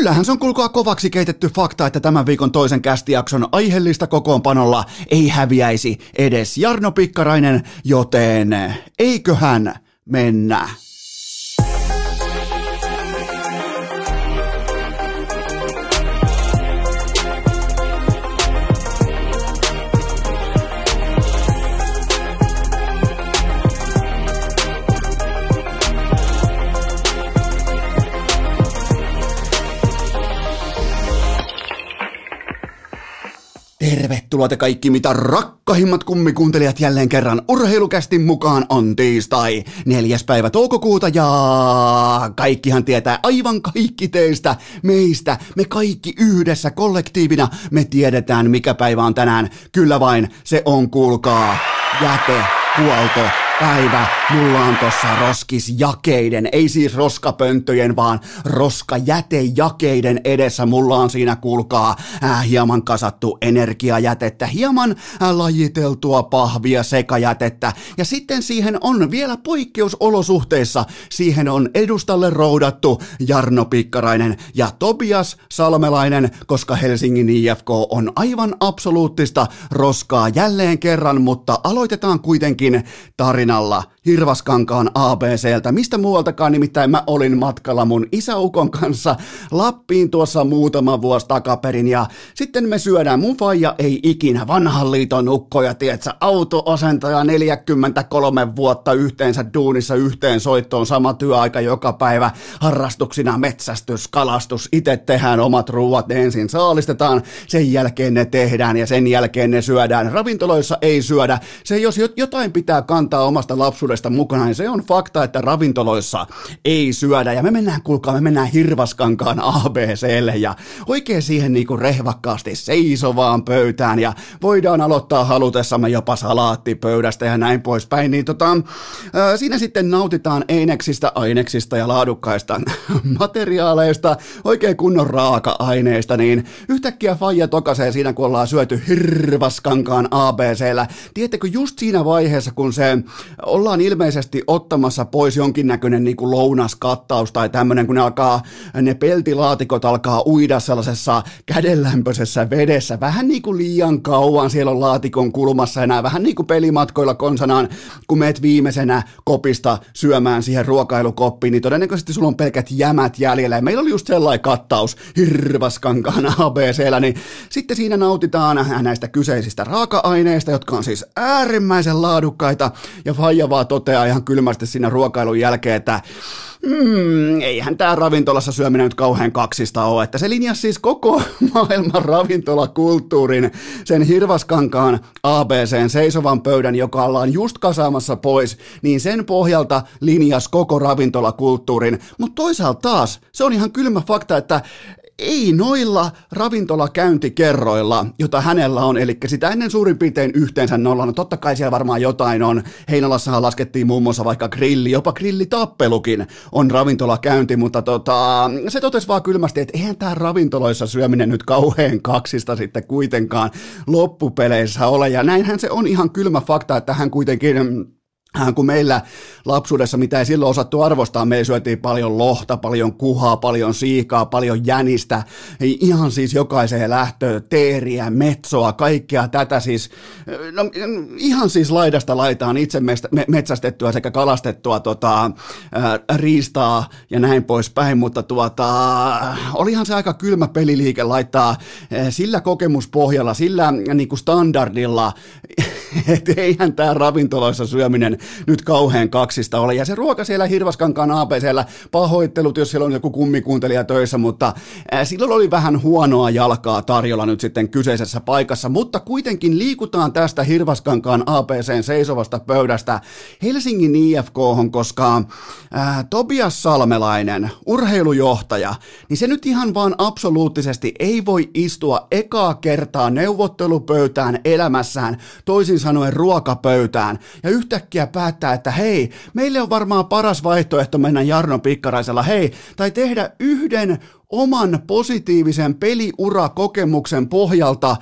kyllähän se on kulkaa kovaksi keitetty fakta, että tämän viikon toisen kästijakson aiheellista kokoonpanolla ei häviäisi edes Jarno Pikkarainen, joten eiköhän mennä. Tervetuloa te kaikki mitä rakkahimmat kummikuuntelijat jälleen kerran. Urheilukästin mukaan on tiistai neljäs päivä toukokuuta ja kaikkihan tietää aivan kaikki teistä, meistä, me kaikki yhdessä kollektiivina, me tiedetään mikä päivä on tänään, kyllä vain se on kuulkaa jäte, huolto, päivä. Mulla on tossa roskisjakeiden, ei siis roskapönttöjen, vaan roskajätejakeiden edessä. Mulla on siinä, kuulkaa, äh, hieman kasattu energiajätettä, hieman äh, lajiteltua pahvia sekajätettä. Ja sitten siihen on vielä poikkeusolosuhteissa, siihen on edustalle roudattu Jarno Pikkarainen ja Tobias Salmelainen, koska Helsingin IFK on aivan absoluuttista roskaa jälleen kerran, mutta aloitetaan kuitenkin tarina tarinalla Hirvaskankaan ABCltä. Mistä muualtakaan nimittäin mä olin matkalla mun isäukon kanssa Lappiin tuossa muutama vuosi takaperin ja sitten me syödään. Mun faija ei ikinä vanhan liiton ukkoja, tietsä, auto-asentaja 43 vuotta yhteensä duunissa yhteen soittoon, sama työaika joka päivä, harrastuksina metsästys, kalastus, itse tehdään omat ruuat, ne ensin saalistetaan, sen jälkeen ne tehdään ja sen jälkeen ne syödään. Ravintoloissa ei syödä. Se jos jotain pitää kantaa omasta lapsuudesta mukana, niin se on fakta, että ravintoloissa ei syödä. Ja me mennään, kuulkaa, me mennään Hirvaskankaan ABClle ja oikein siihen niinku rehvakkaasti seisovaan pöytään ja voidaan aloittaa halutessamme jopa salaattipöydästä ja näin poispäin. Niin tota, siinä sitten nautitaan eineksistä, aineksista ja laadukkaista materiaaleista, oikein kunnon raaka-aineista, niin yhtäkkiä faija tokasee siinä, kun ollaan syöty Hirvaskankaan ABCllä. Tiedättekö, just siinä vaiheessa, kun se ollaan ilmeisesti ottamassa pois jonkinnäköinen niin kuin lounaskattaus tai tämmöinen, kun ne alkaa, ne peltilaatikot alkaa uida sellaisessa kädenlämpöisessä vedessä, vähän niin kuin liian kauan siellä on laatikon kulmassa enää, vähän niin kuin pelimatkoilla konsanaan, kun meet viimeisenä kopista syömään siihen ruokailukoppiin, niin todennäköisesti sulla on pelkät jämät jäljellä, ja meillä oli just sellainen kattaus Hirvaskankaan ABCllä, niin sitten siinä nautitaan näistä kyseisistä raaka-aineista, jotka on siis äärimmäisen laadukkaita, ja faija vaan toteaa ihan kylmästi siinä ruokailun jälkeen, että mm, eihän tämä ravintolassa syöminen nyt kauhean kaksista ole, että se linjasi siis koko maailman ravintolakulttuurin sen Hirvaskankaan ABCn seisovan pöydän, joka ollaan just kasaamassa pois, niin sen pohjalta linjas koko ravintolakulttuurin, mutta toisaalta taas se on ihan kylmä fakta, että ei noilla ravintolakäyntikerroilla, jota hänellä on, eli sitä ennen suurin piirtein yhteensä nolla, no totta kai siellä varmaan jotain on, Heinolassahan laskettiin muun muassa vaikka grilli, jopa grillitappelukin on ravintolakäynti, mutta tota, se totesi vaan kylmästi, että eihän tämä ravintoloissa syöminen nyt kauhean kaksista sitten kuitenkaan loppupeleissä ole, ja näinhän se on ihan kylmä fakta, että hän kuitenkin Hän kun meillä lapsuudessa, mitä ei silloin osattu arvostaa, me syötiin paljon lohta, paljon kuhaa, paljon siikaa, paljon jänistä, ihan siis jokaiseen lähtöön, teeriä, metsoa, kaikkea tätä siis, no, ihan siis laidasta laitaan itse metsästettyä sekä kalastettua tota, riistaa ja näin poispäin, mutta tuota, olihan se aika kylmä peliliike laittaa sillä kokemuspohjalla, sillä niin kuin standardilla, että eihän tämä ravintoloissa syöminen nyt kauhean kaksista ole. Ja se ruoka siellä Hirvaskankaan ABCllä, pahoittelut, jos siellä on joku kummikuuntelija töissä, mutta silloin oli vähän huonoa jalkaa tarjolla nyt sitten kyseisessä paikassa, mutta kuitenkin liikutaan tästä Hirvaskankaan ABCn seisovasta pöydästä Helsingin IFK, koska ää, Tobias Salmelainen, urheilujohtaja, niin se nyt ihan vaan absoluuttisesti ei voi istua ekaa kertaa neuvottelupöytään elämässään, toisin sanoen ruokapöytään, ja yhtäkkiä päättää, että hei, meille on varmaan paras vaihtoehto mennä Jarno Pikkaraisella, hei, tai tehdä yhden oman positiivisen peliurakokemuksen pohjalta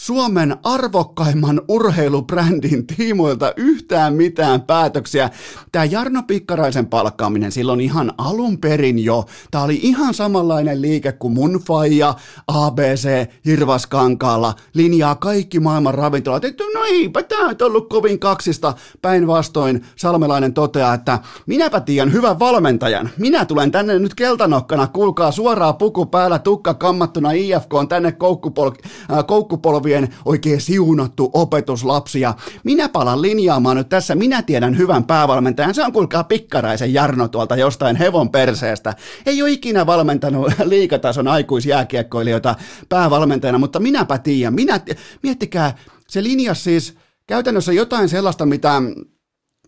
Suomen arvokkaimman urheilubrändin tiimoilta yhtään mitään päätöksiä. Tämä Jarno Pikkaraisen palkkaaminen silloin ihan alun perin jo, tämä oli ihan samanlainen liike kuin mun faija, ABC, Hirvaskankaalla, linjaa kaikki maailman ravintolat, että no eipä tämä nyt ollut kovin kaksista. Päinvastoin Salmelainen toteaa, että minäpä tiedän hyvän valmentajan. Minä tulen tänne nyt keltanokkana, kuulkaa suoraa puku päällä, tukka kammattuna IFK on tänne koukkupol- äh, koukkupolvi olevien oikein siunattu opetuslapsi. Ja minä palan linjaamaan nyt tässä, minä tiedän hyvän päävalmentajan, se on kuulkaa pikkaraisen Jarno tuolta jostain hevon perseestä. Ei ole ikinä valmentanut liikatason aikuisjääkiekkoilijoita päävalmentajana, mutta minäpä tiedän, minä, miettikää, se linja siis käytännössä jotain sellaista, mitä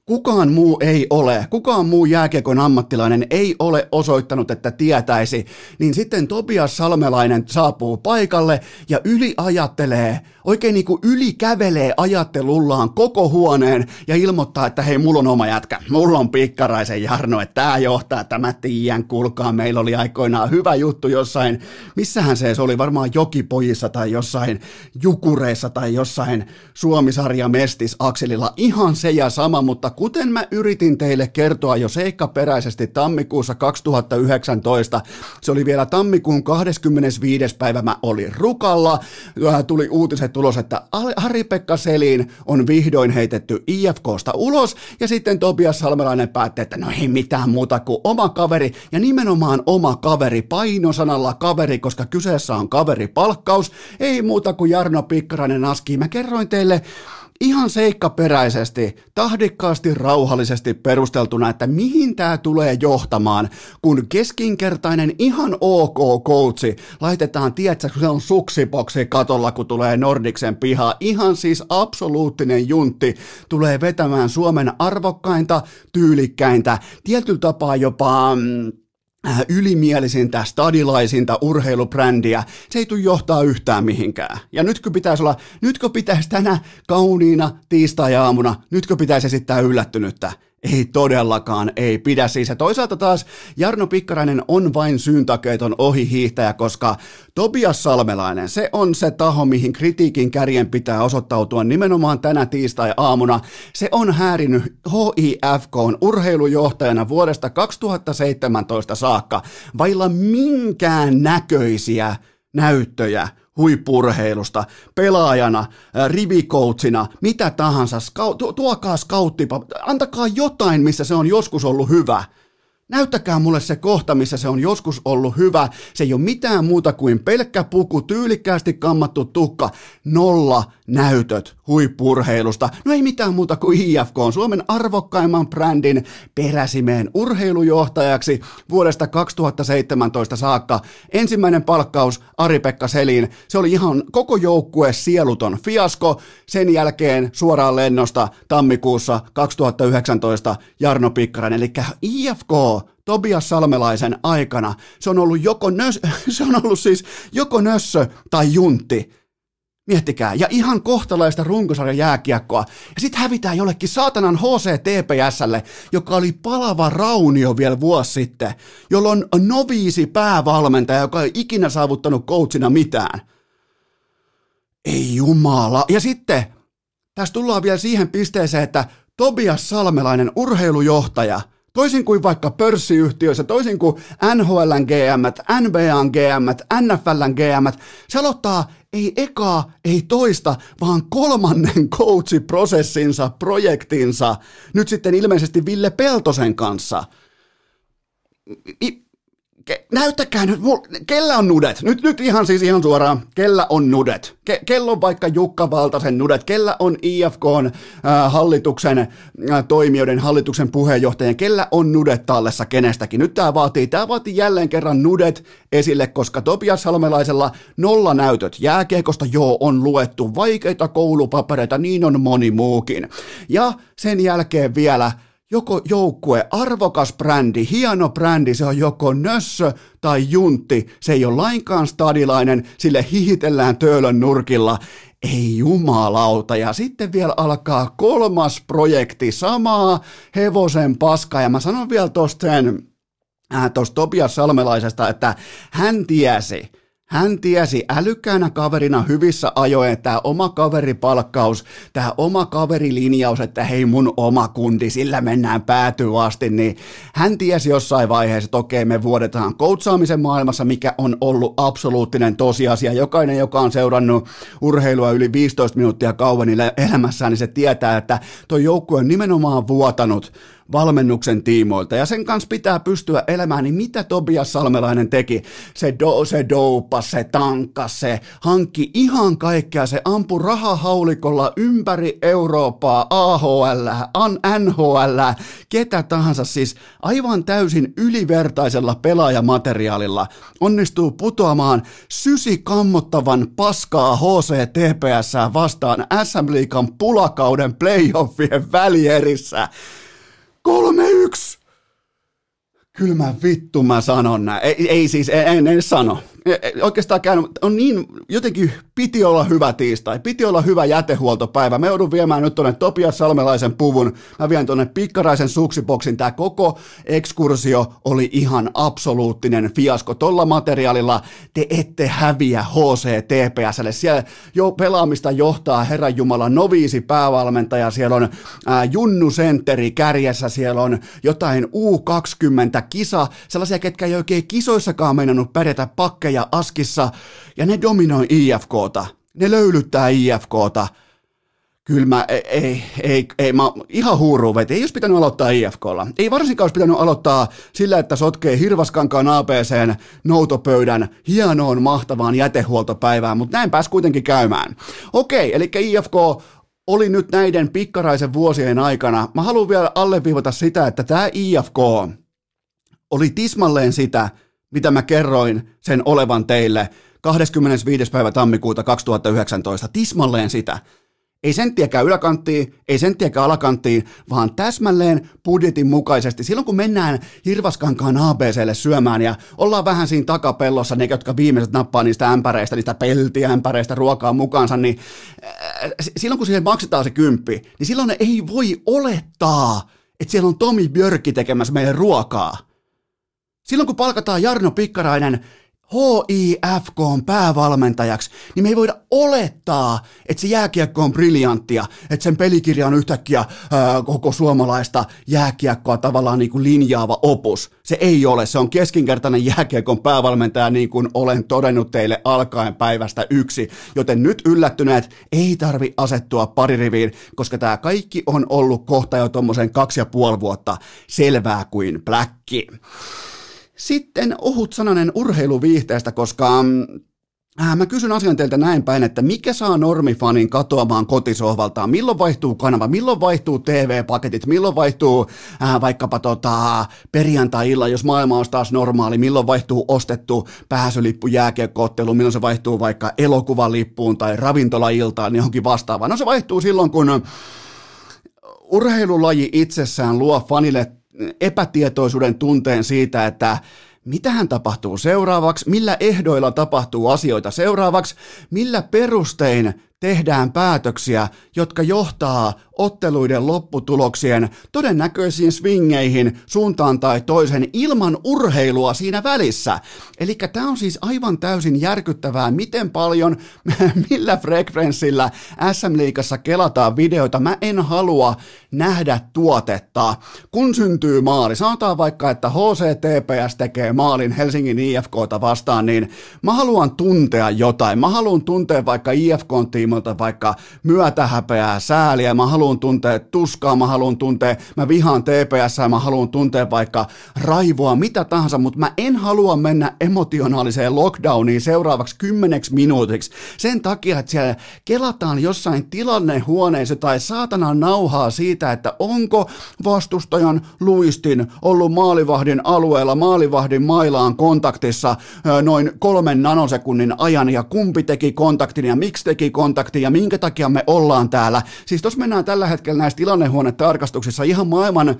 kukaan muu ei ole, kukaan muu jääkiekon ammattilainen ei ole osoittanut, että tietäisi, niin sitten Tobias Salmelainen saapuu paikalle ja yli ajattelee, oikein niin kuin yli kävelee ajattelullaan koko huoneen ja ilmoittaa, että hei, mulla on oma jätkä, mulla on pikkaraisen Jarno, että tämä johtaa, tämä tiiän, kuulkaa, meillä oli aikoinaan hyvä juttu jossain, missähän se oli, varmaan Jokipojissa tai jossain Jukureissa tai jossain Suomisarja Mestis Akselilla, ihan se ja sama, mutta kuten mä yritin teille kertoa jo seikkaperäisesti tammikuussa 2019, se oli vielä tammikuun 25. päivä, mä olin rukalla, tuli uutiset tulos, että Harri-Pekka Selin on vihdoin heitetty IFKsta ulos, ja sitten Tobias Salmelainen päätti, että no ei mitään muuta kuin oma kaveri, ja nimenomaan oma kaveri, painosanalla kaveri, koska kyseessä on kaveripalkkaus, ei muuta kuin Jarno Pikkarainen aski. Mä kerroin teille ihan seikkaperäisesti, tahdikkaasti, rauhallisesti perusteltuna, että mihin tämä tulee johtamaan, kun keskinkertainen ihan ok koutsi laitetaan, tietsä, kun se on suksiboksi katolla, kun tulee Nordiksen piha, ihan siis absoluuttinen juntti tulee vetämään Suomen arvokkainta, tyylikkäintä, tietyllä tapaa jopa mm, ylimielisintä, stadilaisinta urheilubrändiä, se ei tule johtaa yhtään mihinkään. Ja nytkö pitäisi olla, nytkö pitäisi tänä kauniina tiistai-aamuna, nytkö pitäisi esittää yllättynyttä? Ei todellakaan, ei pidä siis. Ja toisaalta taas Jarno Pikkarainen on vain syyntakeeton ohihiihtäjä, koska Tobias Salmelainen, se on se taho, mihin kritiikin kärjen pitää osoittautua nimenomaan tänä tiistai-aamuna. Se on häärinyt HIFK urheilujohtajana vuodesta 2017 saakka vailla minkään näköisiä näyttöjä huippurheilusta, pelaajana, rivikoutsina, mitä tahansa, skau- tuokaa skauttipa, antakaa jotain, missä se on joskus ollut hyvä – Näyttäkää mulle se kohta, missä se on joskus ollut hyvä. Se ei ole mitään muuta kuin pelkkä puku, tyylikkäästi kammattu tukka, nolla näytöt huippurheilusta. No ei mitään muuta kuin IFK on Suomen arvokkaimman brändin peräsimeen urheilujohtajaksi vuodesta 2017 saakka. Ensimmäinen palkkaus Ari-Pekka Selin. Se oli ihan koko joukkue sieluton fiasko. Sen jälkeen suoraan lennosta tammikuussa 2019 Jarno Pikkarainen. Eli IFK Tobias Salmelaisen aikana se on ollut joko nös, se on ollut siis joko nössö tai juntti. Miettikää, ja ihan kohtalaista runkosarjan jääkiekkoa. Ja sitten hävitään jollekin saatanan HCTPSlle, joka oli palava raunio vielä vuosi sitten, jolloin noviisi päävalmentaja, joka ei ikinä saavuttanut coachina mitään. Ei jumala. Ja sitten, tässä tullaan vielä siihen pisteeseen, että Tobias Salmelainen, urheilujohtaja – Toisin kuin vaikka pörssiyhtiöissä, toisin kuin NHLn GM, NBAn GM, NFLn GM, se aloittaa ei ekaa, ei toista, vaan kolmannen coachiprosessinsa, projektinsa, nyt sitten ilmeisesti Ville Peltosen kanssa. I, Ke, näyttäkää nyt, mul, kellä on nudet? Nyt, nyt ihan siis ihan suoraan, kellä on nudet? Ke, kello on vaikka Jukka Valtasen nudet? Kellä on IFK äh, hallituksen äh, toimijoiden, hallituksen puheenjohtajien? Kellä on nudet tallessa kenestäkin? Nyt tämä vaatii, tämä vaatii jälleen kerran nudet esille, koska Topias Salmelaisella nolla näytöt jääkiekosta joo on luettu vaikeita koulupapereita, niin on moni muukin. Ja sen jälkeen vielä joko joukkue, arvokas brändi, hieno brändi, se on joko nössö tai juntti, se ei ole lainkaan stadilainen, sille hihitellään töölön nurkilla, ei jumalauta. Ja sitten vielä alkaa kolmas projekti, samaa hevosen paskaa, ja mä sanon vielä tosta sen, äh, Topias Salmelaisesta, että hän tiesi, hän tiesi älykkäänä kaverina hyvissä ajoin, että tämä oma kaveripalkkaus, tämä oma kaverilinjaus, että hei mun oma kundi, sillä mennään päätyy asti, niin hän tiesi jossain vaiheessa, että okei me vuodetaan koutsaamisen maailmassa, mikä on ollut absoluuttinen tosiasia. Jokainen, joka on seurannut urheilua yli 15 minuuttia kauan elämässään, niin se tietää, että tuo joukkue on nimenomaan vuotanut valmennuksen tiimoilta ja sen kanssa pitää pystyä elämään, niin mitä Tobias Salmelainen teki? Se, do, se doupas, se tankkas, se hankki ihan kaikkea, se ampui rahahaulikolla ympäri Eurooppaa, AHL, NHL, ketä tahansa, siis aivan täysin ylivertaisella pelaajamateriaalilla onnistuu putoamaan sysi kammottavan paskaa HCTPS vastaan SM Liikan pulakauden playoffien välierissä. Kolme yksi! Kyllä mä vittu mä sanon näin. Ei, ei siis, en, en sano. E, e, oikeastaan käynyt, on niin, jotenkin piti olla hyvä tiistai, piti olla hyvä jätehuoltopäivä. Me joudun viemään nyt tuonne Topias Salmelaisen puvun, mä vien tuonne Pikkaraisen suksiboksin. Tämä koko ekskursio oli ihan absoluuttinen fiasko. Tolla materiaalilla te ette häviä HC TPSlle. Siellä jo pelaamista johtaa Herran Jumala noviisi päävalmentaja, siellä on ää, Junnu Sentteri kärjessä, siellä on jotain U20 kisa, sellaisia, ketkä ei oikein kisoissakaan meinannut pärjätä pakkeja ja askissa, ja ne dominoi IFKta. Ne löylyttää IFKta. Kyllä mä, ei, ei, ei, ei mä ihan huuruun veti. Ei olisi pitänyt aloittaa IFKlla. Ei varsinkaan olisi pitänyt aloittaa sillä, että sotkee Hirvaskankaan APCn noutopöydän hienoon mahtavaan jätehuoltopäivään, mutta näin pääsi kuitenkin käymään. Okei, eli IFK oli nyt näiden pikkaraisen vuosien aikana. Mä haluan vielä alleviivata sitä, että tämä IFK oli tismalleen sitä, mitä mä kerroin sen olevan teille 25. päivä tammikuuta 2019, tismalleen sitä. Ei senttiäkään yläkanttiin, ei senttiäkään alakanttiin, vaan täsmälleen budjetin mukaisesti. Silloin kun mennään Hirvaskankaan ABClle syömään ja ollaan vähän siinä takapellossa, ne jotka viimeiset nappaa niistä ämpäreistä, niistä peltiämpäreistä ruokaa mukaansa, niin äh, silloin kun siihen maksetaan se kymppi, niin silloin ei voi olettaa, että siellä on Tomi Björkki tekemässä meille ruokaa. Silloin kun palkataan Jarno Pikkarainen HIFK on päävalmentajaksi, niin me ei voida olettaa, että se jääkiekko on briljanttia, että sen pelikirja on yhtäkkiä ää, koko suomalaista jääkiekkoa tavallaan niin kuin linjaava opus. Se ei ole, se on keskinkertainen jääkiekon päävalmentaja niin kuin olen todennut teille alkaen päivästä yksi, joten nyt yllättyneet ei tarvi asettua paririviin, koska tämä kaikki on ollut kohta jo tuommoisen kaksi ja puoli vuotta selvää kuin pläkki. Sitten ohut sananen urheiluviihteestä, koska mm, Äh, mä kysyn asian teiltä näin päin, että mikä saa normifanin katoamaan kotisohvaltaan? Milloin vaihtuu kanava? Milloin vaihtuu TV-paketit? Milloin vaihtuu äh, vaikkapa tota, perjantai-illa, jos maailma on taas normaali? Milloin vaihtuu ostettu pääsylippu jääkiekkoottelu? Milloin se vaihtuu vaikka elokuvalippuun tai ravintolailtaan johonkin vastaavaan? No se vaihtuu silloin, kun urheilulaji itsessään luo fanille epätietoisuuden tunteen siitä, että mitähän tapahtuu seuraavaksi, millä ehdoilla tapahtuu asioita seuraavaksi, millä perustein tehdään päätöksiä, jotka johtaa otteluiden lopputuloksien todennäköisiin swingeihin suuntaan tai toisen ilman urheilua siinä välissä. Eli tämä on siis aivan täysin järkyttävää, miten paljon, millä frekvenssillä SM-liigassa kelataan videoita. Mä en halua nähdä tuotetta. Kun syntyy maali, sanotaan vaikka, että HCTPS tekee maalin Helsingin IFKta vastaan, niin mä haluan tuntea jotain. Mä haluan tuntea vaikka IFK-tiimolta vaikka myötähäpeää, sääliä, mä haluan tuntea tuskaa, mä haluan tuntea, mä vihaan TPS, mä haluan tuntea vaikka raivoa, mitä tahansa, mutta mä en halua mennä emotionaaliseen lockdowniin seuraavaksi kymmeneksi minuutiksi. Sen takia, että siellä kelataan jossain tilannehuoneessa tai saatana nauhaa siitä, että onko vastustajan luistin ollut maalivahdin alueella, maalivahdin mailaan kontaktissa noin kolmen nanosekunnin ajan ja kumpi teki kontaktin ja miksi teki kontaktin ja minkä takia me ollaan täällä. Siis tuossa mennään tällä hetkellä näissä tilannehuonetarkastuksissa ihan maailman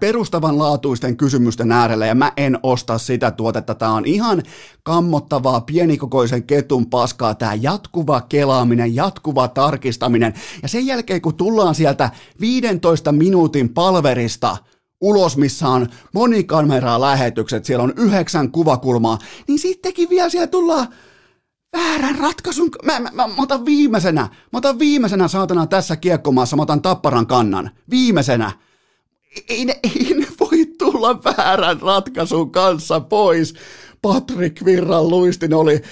perustavanlaatuisten kysymysten äärellä ja mä en osta sitä tuotetta. Tämä on ihan kammottavaa pienikokoisen ketun paskaa, tämä jatkuva kelaaminen, jatkuva tarkistaminen. Ja sen jälkeen kun tullaan sieltä 15 minuutin palverista ulos, missä on monikameraa lähetykset, siellä on yhdeksän kuvakulmaa, niin sittenkin vielä siellä tullaan väärän ratkaisun. Mä, mä, mä, mä otan viimeisenä, mä otan viimeisenä saatana tässä kiekkomaassa, mä otan tapparan kannan. Viimeisenä. Ei ne, ei ne voi tulla väärän ratkaisun kanssa pois. Patrick Virran luistin oli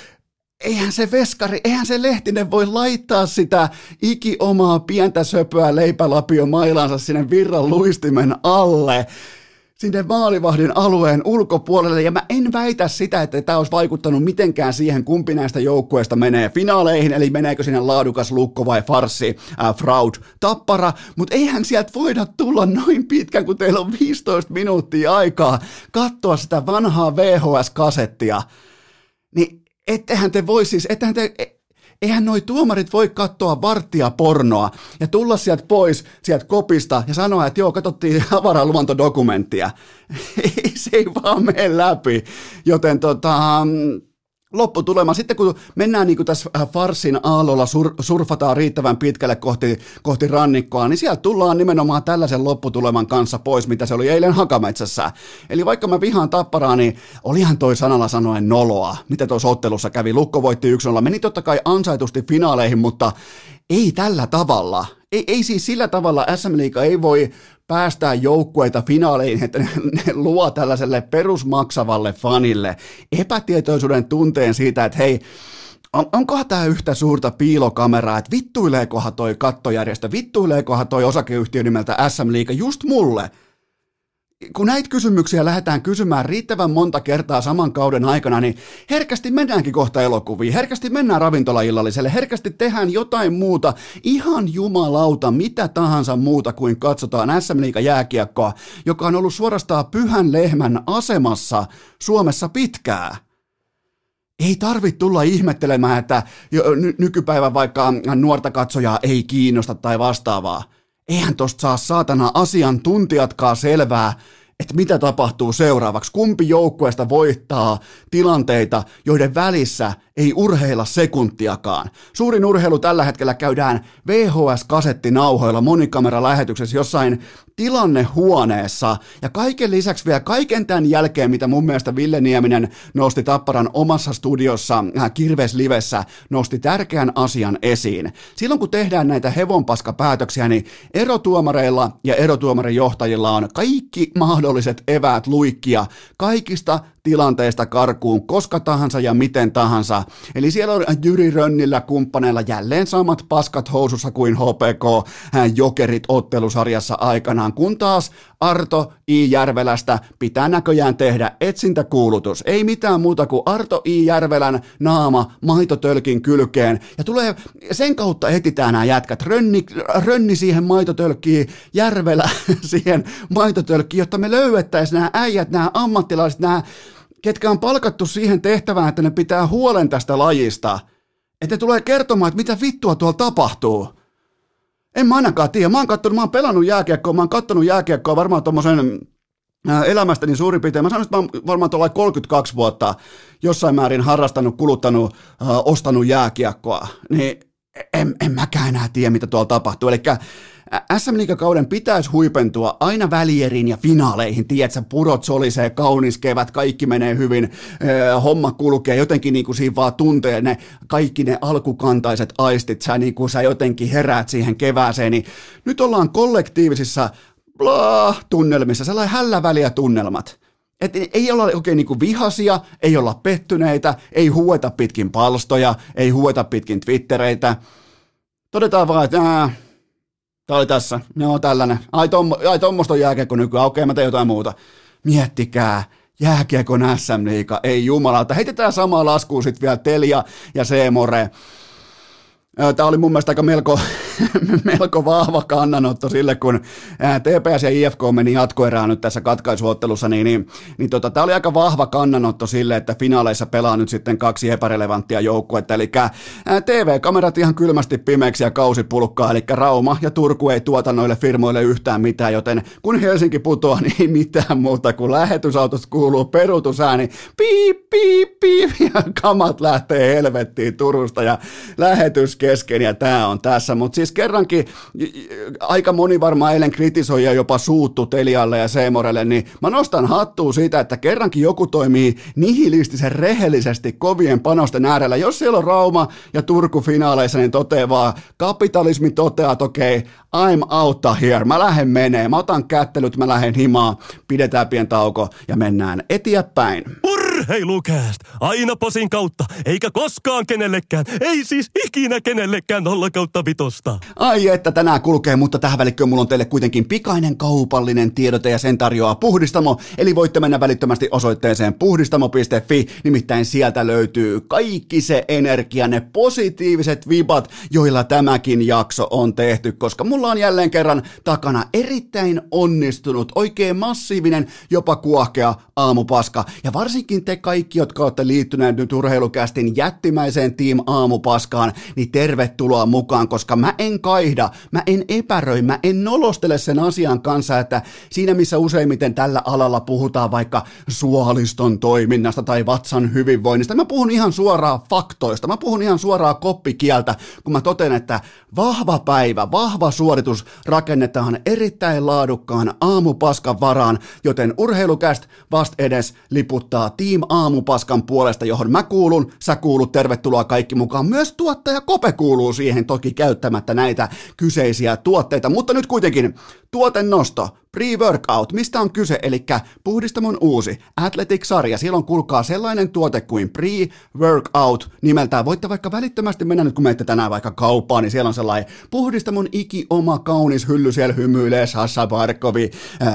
eihän se veskari, eihän se Lehtinen voi laittaa sitä iki omaa pientä söpöä leipälapio mailansa sinne virran luistimen alle sinne maalivahdin alueen ulkopuolelle, ja mä en väitä sitä, että tämä olisi vaikuttanut mitenkään siihen, kumpi näistä joukkueista menee finaaleihin, eli meneekö sinne laadukas lukko vai farsi, äh, fraud, tappara, mutta eihän sieltä voida tulla noin pitkän, kun teillä on 15 minuuttia aikaa katsoa sitä vanhaa VHS-kasettia, niin ettehän te voi siis, ettehän te, eihän noi tuomarit voi katsoa varttia pornoa ja tulla sieltä pois sieltä kopista ja sanoa, että joo, katsottiin avaraluontodokumenttia. Se ei vaan mene läpi. Joten tota, lopputulema. Sitten kun mennään niin kuin tässä äh, farsin aallolla, sur, surfataan riittävän pitkälle kohti, kohti rannikkoa, niin sieltä tullaan nimenomaan tällaisen lopputuleman kanssa pois, mitä se oli eilen Hakametsässä. Eli vaikka mä vihaan tapparaa, niin olihan toi sanalla sanoen noloa, mitä tuossa ottelussa kävi. Lukko voitti 1 meni totta kai ansaitusti finaaleihin, mutta ei tällä tavalla. Ei, ei siis sillä tavalla SM Liiga ei voi päästää joukkueita finaaleihin, että ne, ne luo tällaiselle perusmaksavalle fanille epätietoisuuden tunteen siitä, että hei, on, onkohan tämä yhtä suurta piilokameraa, että vittuileekohan toi kattojärjestö, vittuileekohan toi osakeyhtiö nimeltä SM Liiga just mulle – kun näitä kysymyksiä lähdetään kysymään riittävän monta kertaa saman kauden aikana, niin herkästi mennäänkin kohta elokuviin, herkästi mennään ravintolaillalliselle, herkästi tehdään jotain muuta, ihan jumalauta, mitä tahansa muuta kuin katsotaan SM Liiga jääkiekkoa, joka on ollut suorastaan pyhän lehmän asemassa Suomessa pitkää. Ei tarvitse tulla ihmettelemään, että nykypäivän vaikka nuorta katsojaa ei kiinnosta tai vastaavaa eihän tosta saa saatana asiantuntijatkaan selvää, että mitä tapahtuu seuraavaksi, kumpi joukkueesta voittaa tilanteita, joiden välissä ei urheilla sekuntiakaan. Suurin urheilu tällä hetkellä käydään VHS-kasettinauhoilla monikameralähetyksessä jossain tilannehuoneessa. Ja kaiken lisäksi vielä kaiken tämän jälkeen, mitä mun mielestä Ville Nieminen nosti Tapparan omassa studiossa äh, Kirves Livessä, nosti tärkeän asian esiin. Silloin kun tehdään näitä hevonpaskapäätöksiä, niin erotuomareilla ja erotuomarijohtajilla on kaikki mahdolliset eväät luikkia kaikista tilanteesta karkuun koska tahansa ja miten tahansa. Eli siellä on Jyri Rönnillä kumppaneilla jälleen samat paskat housussa kuin HPK Jokerit ottelusarjassa aikanaan, kun taas Arto I. Järvelästä pitää näköjään tehdä etsintäkuulutus. Ei mitään muuta kuin Arto I. Järvelän naama maitotölkin kylkeen. Ja tulee, sen kautta etitään nämä jätkät. Rönni, rönni siihen maitotölkkiin, Järvelä siihen maitotölkkiin, jotta me löydettäisiin nämä äijät, nämä ammattilaiset, nämä ketkä on palkattu siihen tehtävään, että ne pitää huolen tästä lajista, että ne tulee kertomaan, että mitä vittua tuolla tapahtuu. En mä ainakaan tiedä. Mä oon, kattonut, mä oon pelannut jääkiekkoa, mä oon kattonut jääkiekkoa varmaan tuommoisen elämästäni suurin piirtein. Mä sanoisin, että mä oon varmaan tuolla 32 vuotta jossain määrin harrastanut, kuluttanut, äh, ostanut jääkiekkoa. Niin en, en mäkään enää tiedä, mitä tuolla tapahtuu. Eli SM kauden pitäisi huipentua aina välieriin ja finaaleihin, tiedätkö, purot solisee, kaunis kevät, kaikki menee hyvin, homma kulkee, jotenkin niin kuin siinä vaan tuntee ne kaikki ne alkukantaiset aistit, sä, niin kuin sä jotenkin heräät siihen kevääseen, niin nyt ollaan kollektiivisissa bla, tunnelmissa, sellainen hällä väliä tunnelmat. Et ei olla oikein niinku vihasia, ei olla pettyneitä, ei huueta pitkin palstoja, ei huueta pitkin twittereitä. Todetaan vaan, että Tämä oli tässä. Joo, tällainen. Ai, tommo, ai tommosta on jääkiekko nykyään. Okei, mä teen jotain muuta. Miettikää. Jääkiekon SM-liiga. Ei jumalauta. Heitetään samaa laskuun sitten vielä Telia ja Seemore. Tämä oli mun mielestä aika melko, melko vahva kannanotto sille, kun TPS ja IFK meni jatkoerään nyt tässä katkaisuottelussa, niin, niin, niin tota, tämä oli aika vahva kannanotto sille, että finaaleissa pelaa nyt sitten kaksi epärelevanttia joukkuetta, eli TV-kamerat ihan kylmästi pimeäksi ja kausipulkkaa, eli Rauma ja Turku ei tuota noille firmoille yhtään mitään, joten kun Helsinki putoaa, niin ei mitään muuta kuin lähetysautosta kuuluu peruutusääni, piip, piip, piip, ja kamat lähtee helvettiin Turusta ja lähetys kesken ja tämä on tässä, mutta siis kerrankin aika moni varmaan eilen kritisoi ja jopa suuttu Telialle ja Seemorelle, niin mä nostan hattua siitä, että kerrankin joku toimii nihilistisen rehellisesti kovien panosten äärellä. Jos siellä on Rauma ja Turku finaaleissa, niin toteaa vaan, kapitalismi toteaa, että okei, okay, I'm out here, mä lähden menee, mä otan kättelyt, mä lähden himaa, pidetään pien tauko ja mennään eteenpäin. Urheilukääst! Aina posin kautta, eikä koskaan kenellekään, ei siis ikinä kenellekään nolla kautta vitosta. Ai että tänään kulkee, mutta tähän välikköön mulla on teille kuitenkin pikainen kaupallinen tiedote ja sen tarjoaa Puhdistamo, eli voitte mennä välittömästi osoitteeseen puhdistamo.fi, nimittäin sieltä löytyy kaikki se energia, ne positiiviset vibat, joilla tämäkin jakso on tehty, koska mulla on jälleen kerran takana erittäin onnistunut, oikein massiivinen, jopa kuohkea aamupaska, ja varsinkin te kaikki, jotka olette liittyneet nyt urheilukästin jättimäiseen Team Aamupaskaan, niin tervetuloa mukaan, koska mä en kaihda, mä en epäröi, mä en nolostele sen asian kanssa, että siinä missä useimmiten tällä alalla puhutaan vaikka suoliston toiminnasta tai vatsan hyvinvoinnista, mä puhun ihan suoraan faktoista, mä puhun ihan suoraan koppikieltä, kun mä toten, että vahva päivä, vahva suoritus rakennetaan erittäin laadukkaan aamupaskan varaan, joten urheilukäst vast edes liputtaa Team Aamupaskan puolesta, johon mä kuulun, sä kuulut, tervetuloa kaikki mukaan. Myös tuottaja Kope kuuluu siihen toki käyttämättä näitä kyseisiä tuotteita, mutta nyt kuitenkin tuotennosto, Pre-workout, mistä on kyse, eli puhdistamon uusi Athletic-sarja, siellä on kulkaa sellainen tuote kuin pre-workout nimeltään. Voitte vaikka välittömästi mennä nyt, kun menette tänään vaikka kauppaan, niin siellä on sellainen puhdistamon iki oma kaunis hylly, siellä hymyilee Sassa Barkovi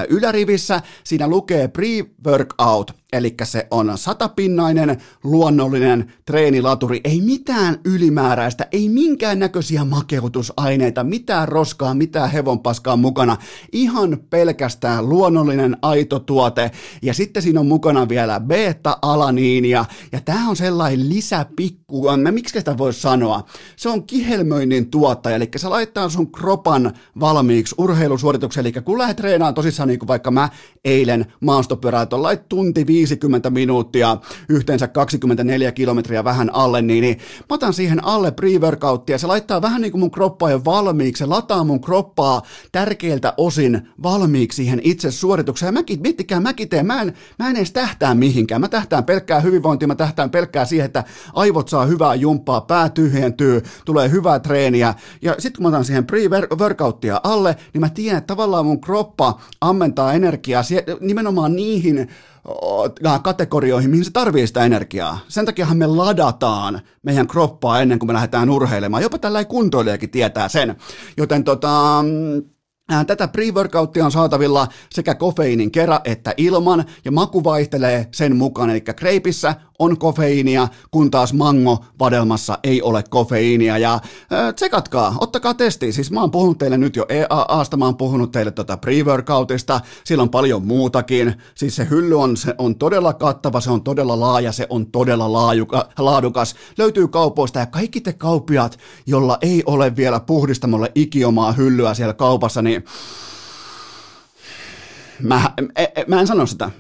ylärivissä. Siinä lukee pre-workout, eli se on satapinnainen, luonnollinen treenilaturi, ei mitään ylimääräistä, ei minkään näköisiä makeutusaineita, mitään roskaa, mitään hevonpaskaa mukana, ihan pelkästään luonnollinen aito tuote, ja sitten siinä on mukana vielä beta-alaniinia, ja tämä on sellainen lisäpikku, mä miksi sitä voisi sanoa, se on kihelmöinnin tuottaja, eli se laittaa sun kropan valmiiksi urheilusuorituksen, eli kun lähdet treenaamaan tosissaan, niin kuin vaikka mä eilen maastopyöräiltä, lait tunti 50 minuuttia, yhteensä 24 kilometriä vähän alle, niin, niin mä otan siihen alle pre-workouttia, se laittaa vähän niin kuin mun kroppaa jo valmiiksi, se lataa mun kroppaa tärkeiltä osin valmiiksi siihen itse suoritukseen. Ja mäkin, miettikää, mäkin teen, mä en, mä en edes tähtää mihinkään, mä tähtään pelkkää hyvinvointia, mä tähtään pelkkää siihen, että aivot saa hyvää jumppaa, pää tyhjentyy, tulee hyvää treeniä, ja sitten kun mä otan siihen pre-workouttia alle, niin mä tiedän, että tavallaan mun kroppa ammentaa energiaa nimenomaan niihin kategorioihin, mihin se tarvii sitä energiaa. Sen takiahan me ladataan meidän kroppaa ennen kuin me lähdetään urheilemaan. Jopa tällä kuntoilijakin tietää sen. Joten tota, Tätä pre-workouttia on saatavilla sekä kofeiinin kerran että ilman, ja maku vaihtelee sen mukaan, eli kreipissä on kofeiinia, kun taas mango vadelmassa ei ole kofeiinia. Ja äh, tsekatkaa, ottakaa testi. Siis mä oon puhunut teille nyt jo EAAsta, mä oon puhunut teille tota pre-workoutista, sillä on paljon muutakin. Siis se hylly on, se on todella kattava, se on todella laaja, se on todella laajuka, laadukas. Löytyy kaupoista ja kaikki te kaupiat, jolla ei ole vielä puhdistamolle ikiomaa hyllyä siellä kaupassa, niin mä, mä en sano sitä.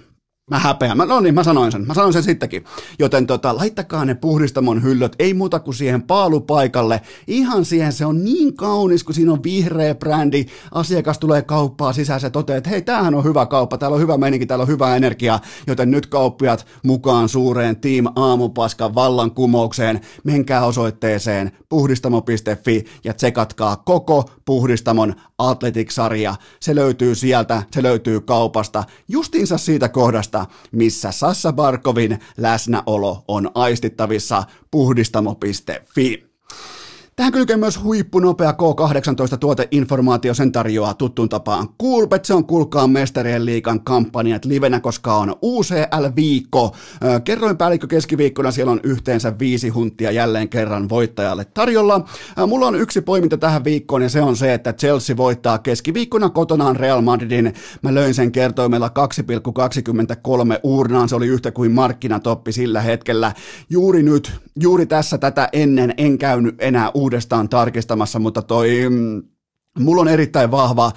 Mä häpeän. Mä, no niin, mä sanoin sen. Mä sanoin sen sittenkin. Joten tota, laittakaa ne puhdistamon hyllöt, ei muuta kuin siihen paalupaikalle. Ihan siihen se on niin kaunis, kun siinä on vihreä brändi. Asiakas tulee kauppaa sisään, se toteaa, että hei, tämähän on hyvä kauppa, täällä on hyvä meininki, täällä on hyvä energia. Joten nyt kauppiat mukaan suureen Team Aamupaskan vallankumoukseen. Menkää osoitteeseen puhdistamo.fi ja tsekatkaa koko puhdistamon Athletic-sarja. Se löytyy sieltä, se löytyy kaupasta. Justiinsa siitä kohdasta missä Sassa Barkovin läsnäolo on aistittavissa puhdistamo.fi. Tähän kylkee myös huippunopea K18 tuoteinformaatio, sen tarjoaa tuttuun tapaan Coolbet, se on Kulkaan mestarien liikan kampanjat livenä, koska on UCL-viikko. Kerroin päällikkö keskiviikkona, siellä on yhteensä viisi huntia jälleen kerran voittajalle tarjolla. Mulla on yksi poiminta tähän viikkoon ja se on se, että Chelsea voittaa keskiviikkona kotonaan Real Madridin. Mä löin sen kertoimella 2,23 urnaan, se oli yhtä kuin markkinatoppi sillä hetkellä. Juuri nyt, juuri tässä tätä ennen en käynyt enää uudestaan tarkistamassa, mutta toi, mm, mulla on erittäin vahva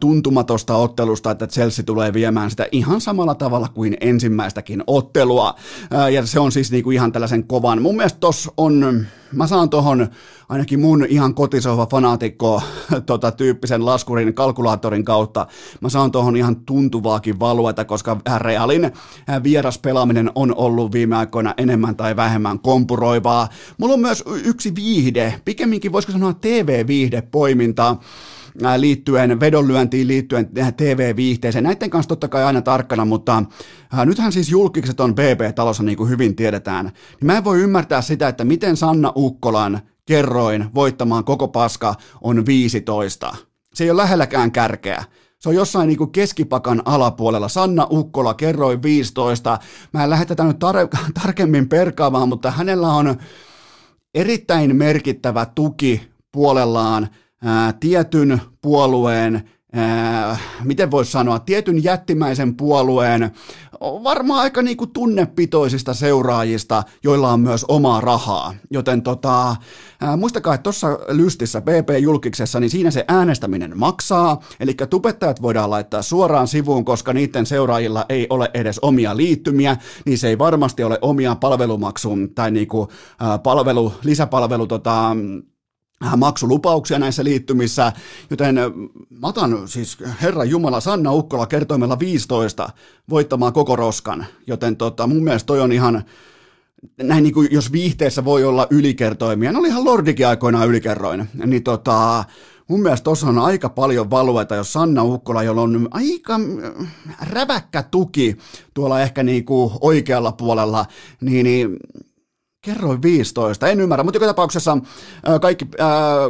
tuntumatosta ottelusta, että Chelsea tulee viemään sitä ihan samalla tavalla kuin ensimmäistäkin ottelua. Ja se on siis niinku ihan tällaisen kovan. Mun mielestä tos on, mä saan tohon ainakin mun ihan kotisohva fanaatikko tota, tyyppisen laskurin kalkulaattorin kautta, mä saan tuohon ihan tuntuvaakin valueta, koska Realin vieraspelaaminen on ollut viime aikoina enemmän tai vähemmän kompuroivaa. Mulla on myös yksi viihde, pikemminkin voisiko sanoa TV-viihdepoiminta, liittyen vedonlyöntiin, liittyen TV-viihteeseen. Näiden kanssa totta kai aina tarkkana, mutta nythän siis julkikset on BB-talossa, niin kuin hyvin tiedetään. Mä en voi ymmärtää sitä, että miten Sanna Ukkolan kerroin voittamaan koko paska on 15. Se ei ole lähelläkään kärkeä. Se on jossain niin keskipakan alapuolella. Sanna Ukkola kerroin 15. Mä en lähde tätä nyt tar- tarkemmin perkaamaan, mutta hänellä on erittäin merkittävä tuki puolellaan ää, tietyn puolueen Ää, miten voisi sanoa, tietyn jättimäisen puolueen varmaan aika niin kuin tunnepitoisista seuraajista, joilla on myös omaa rahaa. Joten tota, ää, muistakaa, että tuossa lystissä PP-julkiksessa, niin siinä se äänestäminen maksaa, eli tubettajat voidaan laittaa suoraan sivuun, koska niiden seuraajilla ei ole edes omia liittymiä, niin se ei varmasti ole omia palvelumaksun tai niin kuin, ää, palvelu, lisäpalvelu tota, maksulupauksia näissä liittymissä, joten mä otan siis Herra Jumala Sanna Ukkola kertoimella 15 voittamaan koko roskan, joten tota, mun mielestä toi on ihan, näin niin kuin jos viihteessä voi olla ylikertoimia, ne oli ihan Lordikin aikoinaan ylikerroin, niin tota, mun mielestä tuossa on aika paljon valueta, jos Sanna Ukkola, jolla on aika räväkkä tuki tuolla ehkä niin kuin oikealla puolella, niin, niin Kerroin 15, en ymmärrä, mutta joka tapauksessa kaikki,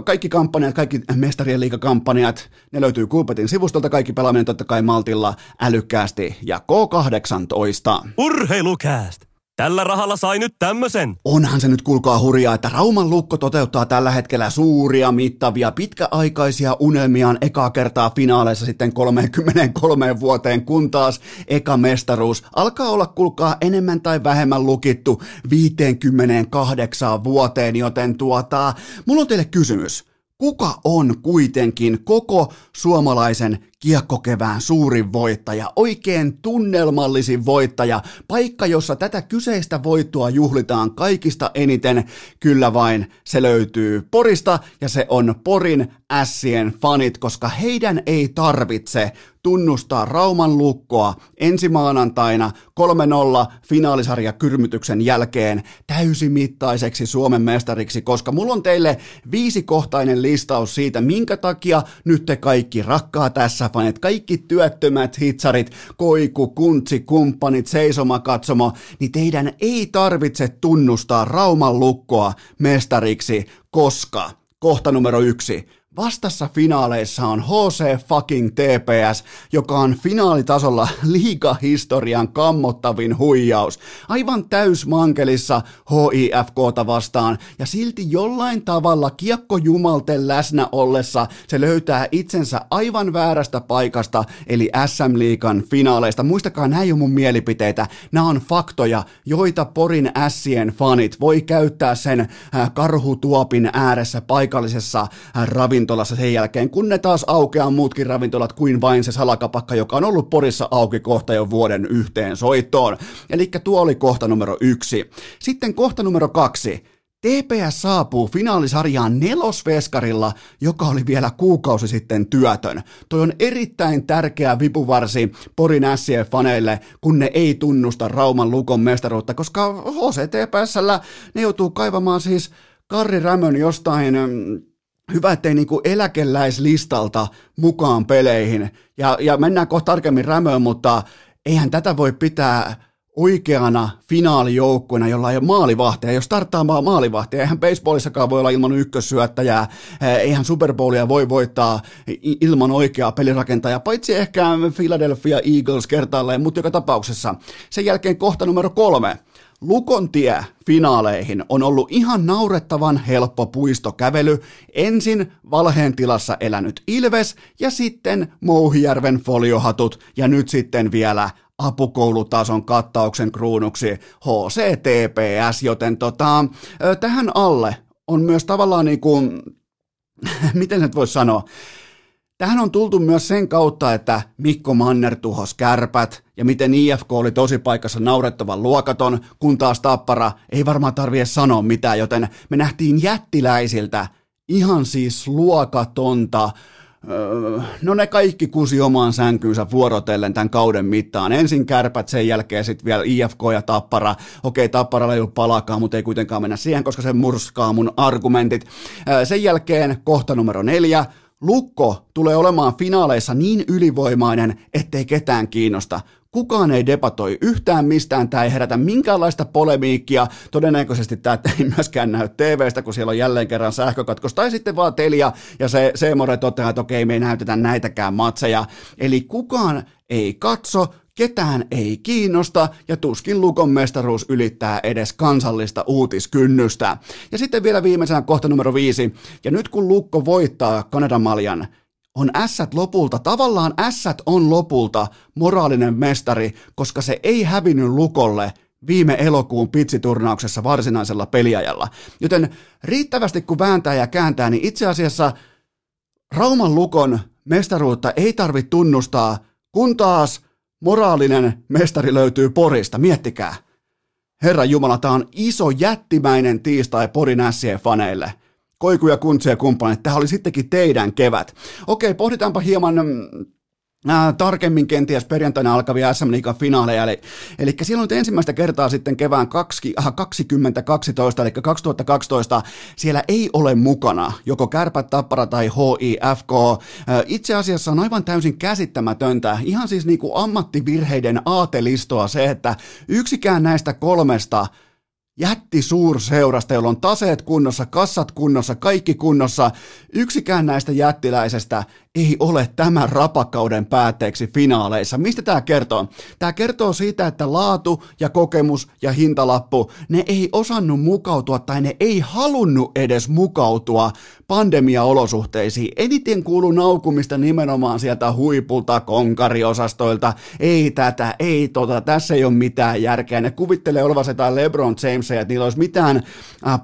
kaikki kampanjat, kaikki mestarien liikakampanjat, ne löytyy Kuupetin sivustolta, kaikki pelaaminen totta kai Maltilla älykkäästi ja K18. Urheilukääst! Tällä rahalla sai nyt tämmösen. Onhan se nyt kuulkaa hurjaa, että Rauman lukko toteuttaa tällä hetkellä suuria, mittavia, pitkäaikaisia unelmiaan ekaa kertaa finaaleissa sitten 33 vuoteen, kun taas eka mestaruus alkaa olla kuulkaa enemmän tai vähemmän lukittu 58 vuoteen, joten tuota, mulla on teille kysymys. Kuka on kuitenkin koko suomalaisen kiekkokevään suurin voittaja, oikein tunnelmallisin voittaja, paikka, jossa tätä kyseistä voittoa juhlitaan kaikista eniten, kyllä vain se löytyy Porista ja se on Porin ässien fanit, koska heidän ei tarvitse tunnustaa Rauman lukkoa ensi maanantaina 3-0 finaalisarja kyrmytyksen jälkeen täysimittaiseksi Suomen mestariksi, koska mulla on teille viisikohtainen listaus siitä, minkä takia nyt te kaikki rakkaa tässä fanit, kaikki työttömät hitsarit, koiku, kuntsi, kumppanit, seisomakatsomo, niin teidän ei tarvitse tunnustaa Rauman lukkoa mestariksi, koska kohta numero yksi, Vastassa finaaleissa on HC fucking TPS, joka on finaalitasolla liigahistorian kammottavin huijaus. Aivan täysmankelissa HIFKta vastaan, ja silti jollain tavalla kiekko jumalten läsnä ollessa se löytää itsensä aivan väärästä paikasta, eli SM-liigan finaaleista. Muistakaa, ei ole mun mielipiteitä, nämä on faktoja, joita Porin ässien fanit voi käyttää sen äh, karhutuopin ääressä paikallisessa äh, ravintolassa ravintolassa sen jälkeen, kun ne taas aukeaa muutkin ravintolat kuin vain se salakapakka, joka on ollut Porissa auki kohta jo vuoden yhteen soittoon. Eli tuo oli kohta numero yksi. Sitten kohta numero kaksi. TPS saapuu finaalisarjaan nelosveskarilla, joka oli vielä kuukausi sitten työtön. Toi on erittäin tärkeä vipuvarsi Porin faneille, kun ne ei tunnusta Rauman lukon mestaruutta, koska HCTPSllä ne joutuu kaivamaan siis Karri Rämön jostain mm, hyvä, ettei niin eläkeläislistalta mukaan peleihin. Ja, ja mennään kohta tarkemmin rämöön, mutta eihän tätä voi pitää oikeana finaalijoukkuena, jolla ei ole maalivahtia. Jos starttaa maalivahtia, eihän baseballissakaan voi olla ilman ykkössyöttäjää, eihän Super Bowlia voi voittaa ilman oikeaa pelirakentajaa, paitsi ehkä Philadelphia Eagles kertaalleen, mutta joka tapauksessa. Sen jälkeen kohta numero kolme. Lukon tie finaaleihin on ollut ihan naurettavan helppo puistokävely. Ensin valheen tilassa elänyt Ilves ja sitten Mouhijärven foliohatut ja nyt sitten vielä apukoulutason kattauksen kruunuksi HCTPS, joten tota, tähän alle on myös tavallaan niin kuin, miten nyt voisi sanoa, Tähän on tultu myös sen kautta, että Mikko Manner tuhos kärpät ja miten IFK oli tosi paikassa naurettavan luokaton, kun taas Tappara ei varmaan tarvitse sanoa mitään, joten me nähtiin jättiläisiltä ihan siis luokatonta öö, No ne kaikki kusi omaan sänkyynsä vuorotellen tämän kauden mittaan. Ensin kärpät, sen jälkeen sitten vielä IFK ja Tappara. Okei, Tappara ei ollut palakaan, mutta ei kuitenkaan mennä siihen, koska se murskaa mun argumentit. Öö, sen jälkeen kohta numero neljä, Lukko tulee olemaan finaaleissa niin ylivoimainen, ettei ketään kiinnosta. Kukaan ei debatoi yhtään mistään, tämä ei herätä minkäänlaista polemiikkia. Todennäköisesti tämä ei myöskään näy TVstä, kun siellä on jälleen kerran sähkökatkos. Tai sitten vaan Telia ja se Seemore toteaa, että okei, me ei näytetä näitäkään matseja. Eli kukaan ei katso, ketään ei kiinnosta ja tuskin Lukon mestaruus ylittää edes kansallista uutiskynnystä. Ja sitten vielä viimeisenä kohta numero viisi. Ja nyt kun Lukko voittaa Kanadan maljan, on ässät lopulta, tavallaan ässät on lopulta moraalinen mestari, koska se ei hävinnyt Lukolle viime elokuun pitsiturnauksessa varsinaisella peliajalla. Joten riittävästi kun vääntää ja kääntää, niin itse asiassa Rauman Lukon mestaruutta ei tarvitse tunnustaa, kun taas moraalinen mestari löytyy Porista. Miettikää. Herra Jumala, tämä on iso jättimäinen tiistai Porin ässien faneille. Koiku ja Kuntsi ja kumppanit, tämä oli sittenkin teidän kevät. Okei, pohditaanpa hieman mm, Tarkemmin kenties perjantaina alkavia SM Liigan finaaleja. Eli, eli siellä on nyt ensimmäistä kertaa sitten kevään 2012, eli 2012, siellä ei ole mukana joko Kärpät, Tappara tai HIFK. Itse asiassa on aivan täysin käsittämätöntä, ihan siis niin kuin ammattivirheiden aatelistoa se, että yksikään näistä kolmesta jätti suurseurasta, jolla on taseet kunnossa, kassat kunnossa, kaikki kunnossa. Yksikään näistä jättiläisestä ei ole tämän rapakauden päätteeksi finaaleissa. Mistä tämä kertoo? Tämä kertoo siitä, että laatu ja kokemus ja hintalappu, ne ei osannut mukautua tai ne ei halunnut edes mukautua pandemiaolosuhteisiin. Eniten kuuluu naukumista nimenomaan sieltä huipulta konkariosastoilta. Ei tätä, ei tota, tässä ei ole mitään järkeä. Ne kuvittelee olevansa jotain LeBron Jamesia, että niillä olisi mitään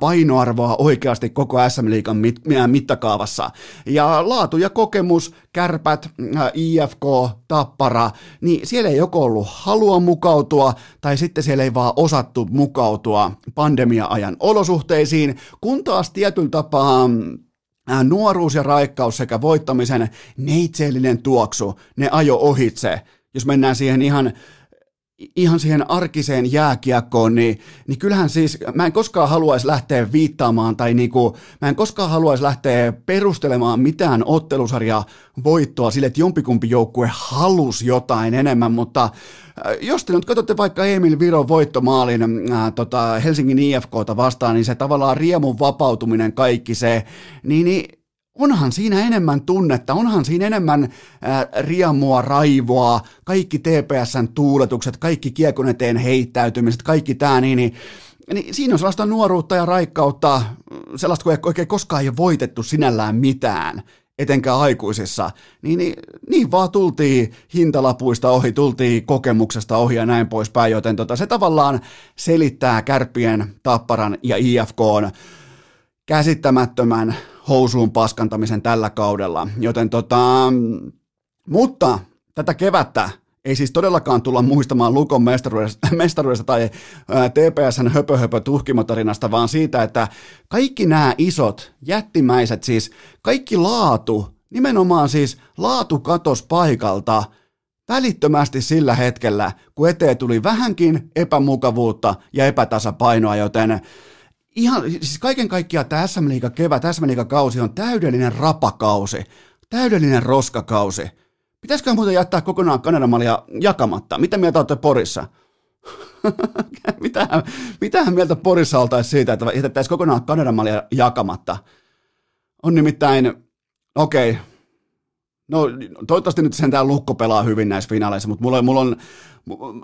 painoarvoa oikeasti koko SM Liigan mit- mittakaavassa. Ja laatu ja kokemus Kärpät, IFK, Tappara, niin siellä ei joko ollut halua mukautua, tai sitten siellä ei vaan osattu mukautua pandemia-ajan olosuhteisiin, kun taas tietyllä tapaa nuoruus ja raikkaus sekä voittamisen neitseellinen tuoksu, ne ajo ohitse. Jos mennään siihen ihan ihan siihen arkiseen jääkiekkoon, niin, niin kyllähän siis, mä en koskaan haluaisi lähteä viittaamaan tai niinku, mä en koskaan haluaisi lähteä perustelemaan mitään ottelusarja voittoa sille, että jompikumpi joukkue halusi jotain enemmän, mutta äh, jos te nyt katsotte vaikka Emil Viron voittomaalin äh, tota Helsingin IFKta vastaan, niin se tavallaan riemun vapautuminen, kaikki se, niin, niin onhan siinä enemmän tunnetta, onhan siinä enemmän ää, riemua, raivoa, kaikki TPSn tuuletukset, kaikki kiekon eteen heittäytymiset, kaikki tämä, niin, niin, niin siinä on sellaista nuoruutta ja raikkautta, sellaista, kun ei oikein koskaan ei ole voitettu sinällään mitään, etenkään aikuisissa, niin, niin, niin vaan tultiin hintalapuista ohi, tultiin kokemuksesta ohi ja näin poispäin, joten tota, se tavallaan selittää kärppien, tapparan ja IFKn käsittämättömän housuun paskantamisen tällä kaudella. Joten tota, mutta tätä kevättä ei siis todellakaan tulla muistamaan Lukon mestaruudesta, tai TPSn höpö, höpö tuhkimotarinasta, vaan siitä, että kaikki nämä isot, jättimäiset, siis kaikki laatu, nimenomaan siis laatu katos paikalta välittömästi sillä hetkellä, kun eteen tuli vähänkin epämukavuutta ja epätasapainoa, joten ihan, siis kaiken kaikkiaan tämä SM Liiga kevät, SM Liiga kausi on täydellinen rapakausi, täydellinen roskakausi. Pitäisikö muuten jättää kokonaan Kanadamalia jakamatta? Mitä mieltä olette Porissa? mitähän, mitähän mieltä Porissa oltaisiin siitä, että jätettäisiin kokonaan Kanadamalia jakamatta? On nimittäin, okei, okay, No toivottavasti nyt sentään lukko pelaa hyvin näissä finaaleissa, mutta mulla, mulla on,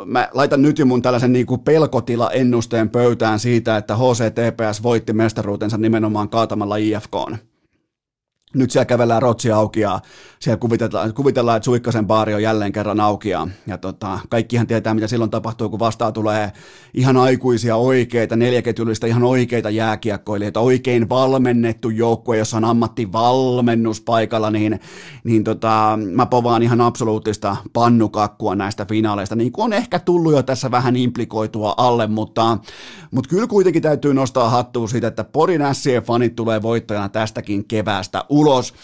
mä laitan nyt jo mun tällaisen niin kuin pelkotila-ennusteen pöytään siitä, että HCTPS voitti mestaruutensa nimenomaan kaatamalla IFKon. Nyt siellä kävellään rotsi auki ja siellä kuvitellaan, kuvitellaan että Suikkasen baari on jälleen kerran auki ja, ja tota, kaikkihan tietää, mitä silloin tapahtuu, kun vastaan tulee ihan aikuisia oikeita, neljäketjullista ihan oikeita jääkiekkoilijoita, oikein valmennettu joukkue, jossa on ammattivalmennus paikalla, niin, niin tota, mä povaan ihan absoluuttista pannukakkua näistä finaaleista, niin kuin on ehkä tullut jo tässä vähän implikoitua alle, mutta, mutta kyllä kuitenkin täytyy nostaa hattua siitä, että Porin fanit tulee voittajana tästäkin keväästä ulos.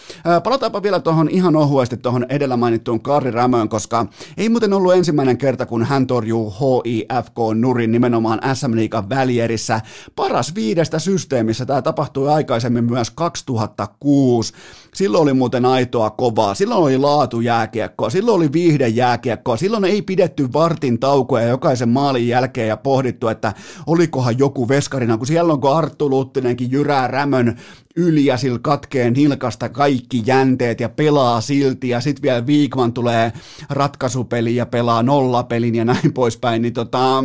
Palataanpa vielä tuohon ihan ohuesti tuohon edellä mainittuun Karri Rämöön, koska ei muuten ollut ensimmäinen kerta, kun hän torjuu HIFK Nurin nimenomaan SM Liigan välierissä. Paras viidestä systeemissä. Tämä tapahtui aikaisemmin myös 2006. Silloin oli muuten aitoa kovaa. Silloin oli laatu jääkiekkoa. Silloin oli viihde jääkiekkoa. Silloin ei pidetty vartin taukoja jokaisen maalin jälkeen ja pohdittu, että olikohan joku veskarina, kun siellä on kun Arttu Luttinenkin jyrää Rämön yli ja sillä katkee nilkasta kaikki jänteet ja pelaa silti. Ja sitten vielä Viikman tulee ratkaisupeli ja pelaa nollapelin ja näin poispäin, niin tota,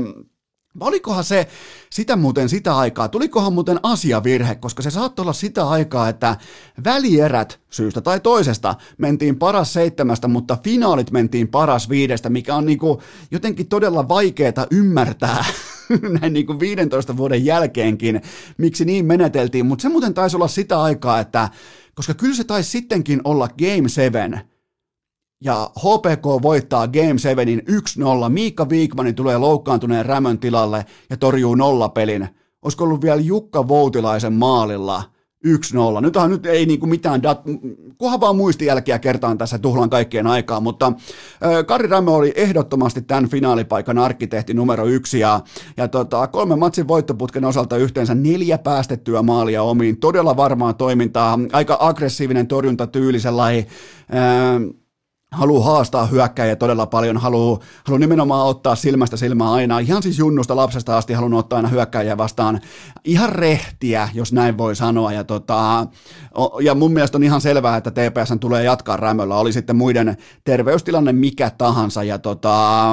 Olikohan se sitä muuten sitä aikaa, tulikohan muuten asiavirhe, koska se saattoi olla sitä aikaa, että välierät syystä tai toisesta mentiin paras seitsemästä, mutta finaalit mentiin paras viidestä, mikä on niinku jotenkin todella vaikeaa ymmärtää näin niin kuin 15 vuoden jälkeenkin, miksi niin meneteltiin, mutta se muuten taisi olla sitä aikaa, että koska kyllä se taisi sittenkin olla Game 7, ja HPK voittaa Game 7 1-0. Miikka Viikmani tulee loukkaantuneen Rämön tilalle ja torjuu nollapelin. Olisiko ollut vielä Jukka Voutilaisen maalilla – 1-0. Nythän nyt ei niinku mitään, dat- kunhan vaan muistijälkiä kertaan tässä tuhlan kaikkien aikaa, mutta äh, Kari Rämö oli ehdottomasti tämän finaalipaikan arkkitehti numero yksi ja, ja tota, kolme matsin voittoputken osalta yhteensä neljä päästettyä maalia omiin, todella varmaa toimintaa, aika aggressiivinen torjuntatyyli sellainen, äh, haluaa haastaa hyökkäjä todella paljon, haluaa, haluaa nimenomaan ottaa silmästä silmää aina, ihan siis junnusta lapsesta asti halunnut ottaa aina hyökkäjä vastaan. Ihan rehtiä, jos näin voi sanoa, ja, tota, ja mun mielestä on ihan selvää, että TPS tulee jatkaa Rämöllä, oli sitten muiden terveystilanne mikä tahansa, ja tota,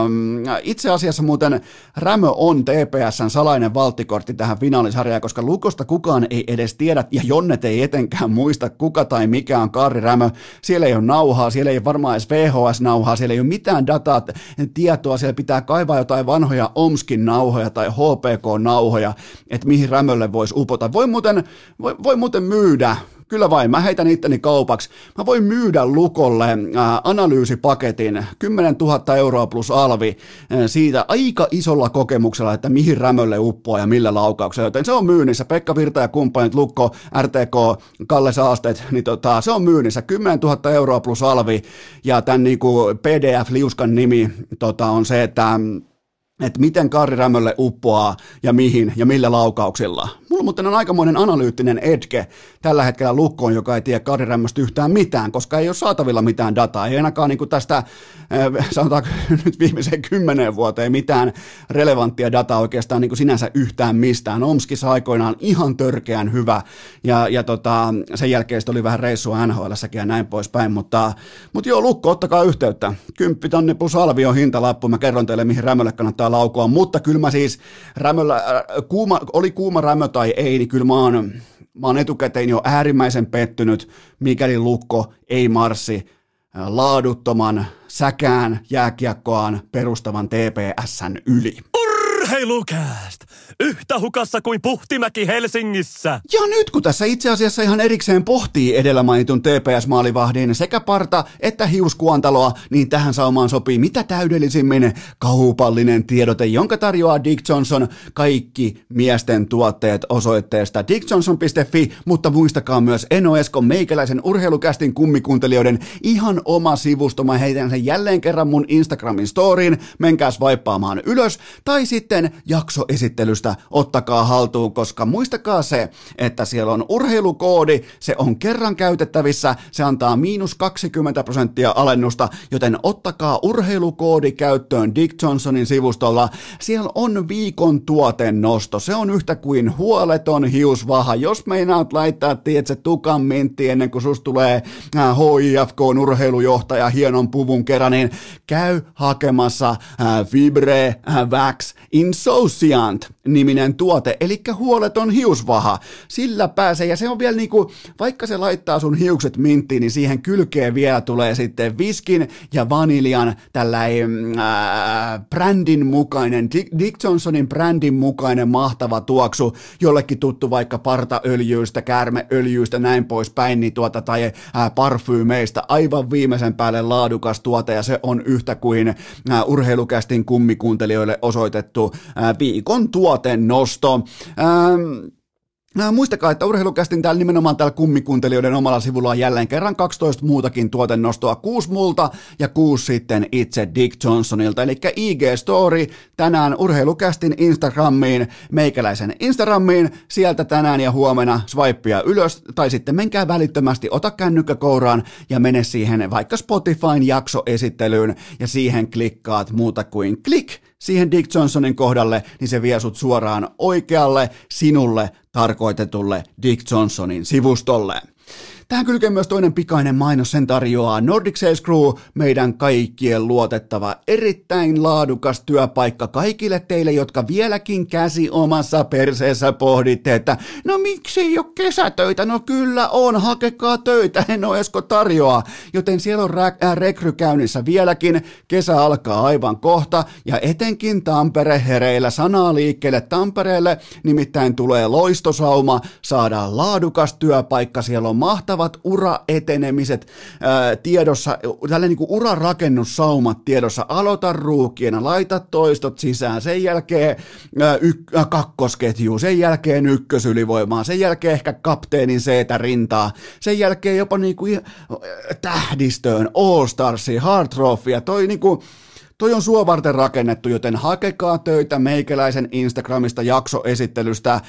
itse asiassa muuten Rämö on TPSn salainen valttikortti tähän finaalisarjaan, koska Lukosta kukaan ei edes tiedä, ja Jonnet ei etenkään muista, kuka tai mikä on Karri Rämö, siellä ei ole nauhaa, siellä ei varmaan edes VHS-nauhaa, siellä ei ole mitään dataa, tietoa, siellä pitää kaivaa jotain vanhoja Omskin nauhoja tai HPK-nauhoja, että mihin rämölle voisi upota. Voi muuten, voi, voi muuten myydä Kyllä vain, mä heitän itteni kaupaksi. Mä voin myydä Lukolle ää, analyysipaketin, 10 000 euroa plus alvi ää, siitä aika isolla kokemuksella, että mihin rämölle uppoaa ja millä laukauksella. Joten se on myynnissä. Pekka Virta ja kumppanit, Lukko, RTK, Kalle Saasteet, niin tota, se on myynnissä. 10 000 euroa plus alvi ja tämän niinku PDF-liuskan nimi tota, on se, että että miten Karri Rämölle uppoaa ja mihin ja millä laukauksilla. Mulla muuten on aikamoinen analyyttinen edge tällä hetkellä lukkoon, joka ei tiedä Karri Rämmöstä yhtään mitään, koska ei ole saatavilla mitään dataa. Ei ainakaan niin tästä, äh, sanotaanko nyt viimeiseen kymmeneen vuoteen mitään relevanttia dataa oikeastaan niin kuin sinänsä yhtään mistään. Omskissa aikoinaan ihan törkeän hyvä ja, ja tota, sen jälkeen oli vähän reissua nhl ja näin poispäin, mutta, mutta joo, lukko, ottakaa yhteyttä. Kymppi tonne plus alvi on hintalappu, mä kerron teille mihin Rämölle kannattaa laukoa, mutta kyllä mä siis Rämöllä, äh, kuuma, oli kuuma Rämö tai ei, niin kyllä mä oon, mä oon etukäteen jo äärimmäisen pettynyt, mikäli Lukko ei marssi laaduttoman säkään jääkiekkoaan perustavan TPSn yli. Urheilukääst! Yhtä hukassa kuin Puhtimäki Helsingissä! Ja nyt kun tässä itse asiassa ihan erikseen pohtii edellä mainitun TPS-maalivahdin sekä parta että hiuskuantaloa, niin tähän saumaan sopii mitä täydellisimmin kaupallinen tiedote, jonka tarjoaa Dick Johnson kaikki miesten tuotteet osoitteesta dickjohnson.fi, mutta muistakaa myös Eno Esko meikäläisen urheilukästin kummikuuntelijoiden ihan oma sivusto. Mä heitän sen jälleen kerran mun Instagramin storyin, menkääs vaippaamaan ylös, tai sitten sitten jaksoesittelystä ottakaa haltuun, koska muistakaa se, että siellä on urheilukoodi, se on kerran käytettävissä, se antaa miinus 20 prosenttia alennusta, joten ottakaa urheilukoodi käyttöön Dick Johnsonin sivustolla. Siellä on viikon tuotennosto, se on yhtä kuin huoleton hiusvaha. Jos meinaat laittaa, tiedätkö, tukan mintti ennen kuin sus tulee HIFK äh, urheilujohtaja hienon puvun kerran, niin käy hakemassa äh, Fibre äh, Vax Insouciant niminen tuote, eli huoleton hiusvaha. Sillä pääsee, ja se on vielä niinku, vaikka se laittaa sun hiukset minttiin, niin siihen kylkeen vielä tulee sitten viskin ja vaniljan tällainen äh, brändin mukainen, Dick Johnsonin brändin mukainen mahtava tuoksu, jollekin tuttu vaikka partaöljyistä, käärmeöljyistä, näin poispäin, niin tuota, tai äh, parfyymeistä, aivan viimeisen päälle laadukas tuote, ja se on yhtä kuin äh, urheilukästin kummikuuntelijoille osoitettu äh, viikon tuotennosto. Ähm, Muistakaa, että urheilukästin täällä nimenomaan täällä kummikuuntelijoiden omalla sivulla on jälleen kerran 12 muutakin tuotennostoa, kuusi multa ja kuusi sitten itse Dick Johnsonilta. Eli IG Story tänään urheilukästin Instagramiin, meikäläisen Instagramiin, sieltä tänään ja huomenna swipea ylös, tai sitten menkää välittömästi, ota kännykkä kouraan ja mene siihen vaikka Spotifyn jaksoesittelyyn. Ja siihen klikkaat muuta kuin klik siihen Dick Johnsonin kohdalle, niin se vie sut suoraan oikealle sinulle tarkoitetulle Dick Johnsonin sivustolle. Tähän kylkee myös toinen pikainen mainos, sen tarjoaa Nordic Sales Crew, meidän kaikkien luotettava, erittäin laadukas työpaikka kaikille teille, jotka vieläkin käsi omassa perseessä pohditte, että no miksi ei ole kesätöitä? No kyllä on, hakekaa töitä, en ole Esko tarjoaa. Joten siellä on rä- äh, rekry käynnissä vieläkin, kesä alkaa aivan kohta ja etenkin Tampere hereillä sanaa liikkeelle Tampereelle, nimittäin tulee loistosauma, saadaan laadukas työpaikka, siellä on mahtava valtavat uraetenemiset ää, tiedossa, tällainen niin urarakennussaumat tiedossa. Aloita ruukiena, laita toistot sisään, sen jälkeen ää, yk- ää, kakkosketju, sen jälkeen ykkösylivoimaa, sen jälkeen ehkä kapteenin seetä rintaa, sen jälkeen jopa niin kuin, tähdistöön, All Starsia, Hard Trophya, toi niin kuin, Toi on sua varten rakennettu, joten hakekaa töitä meikäläisen Instagramista jaksoesittelystä,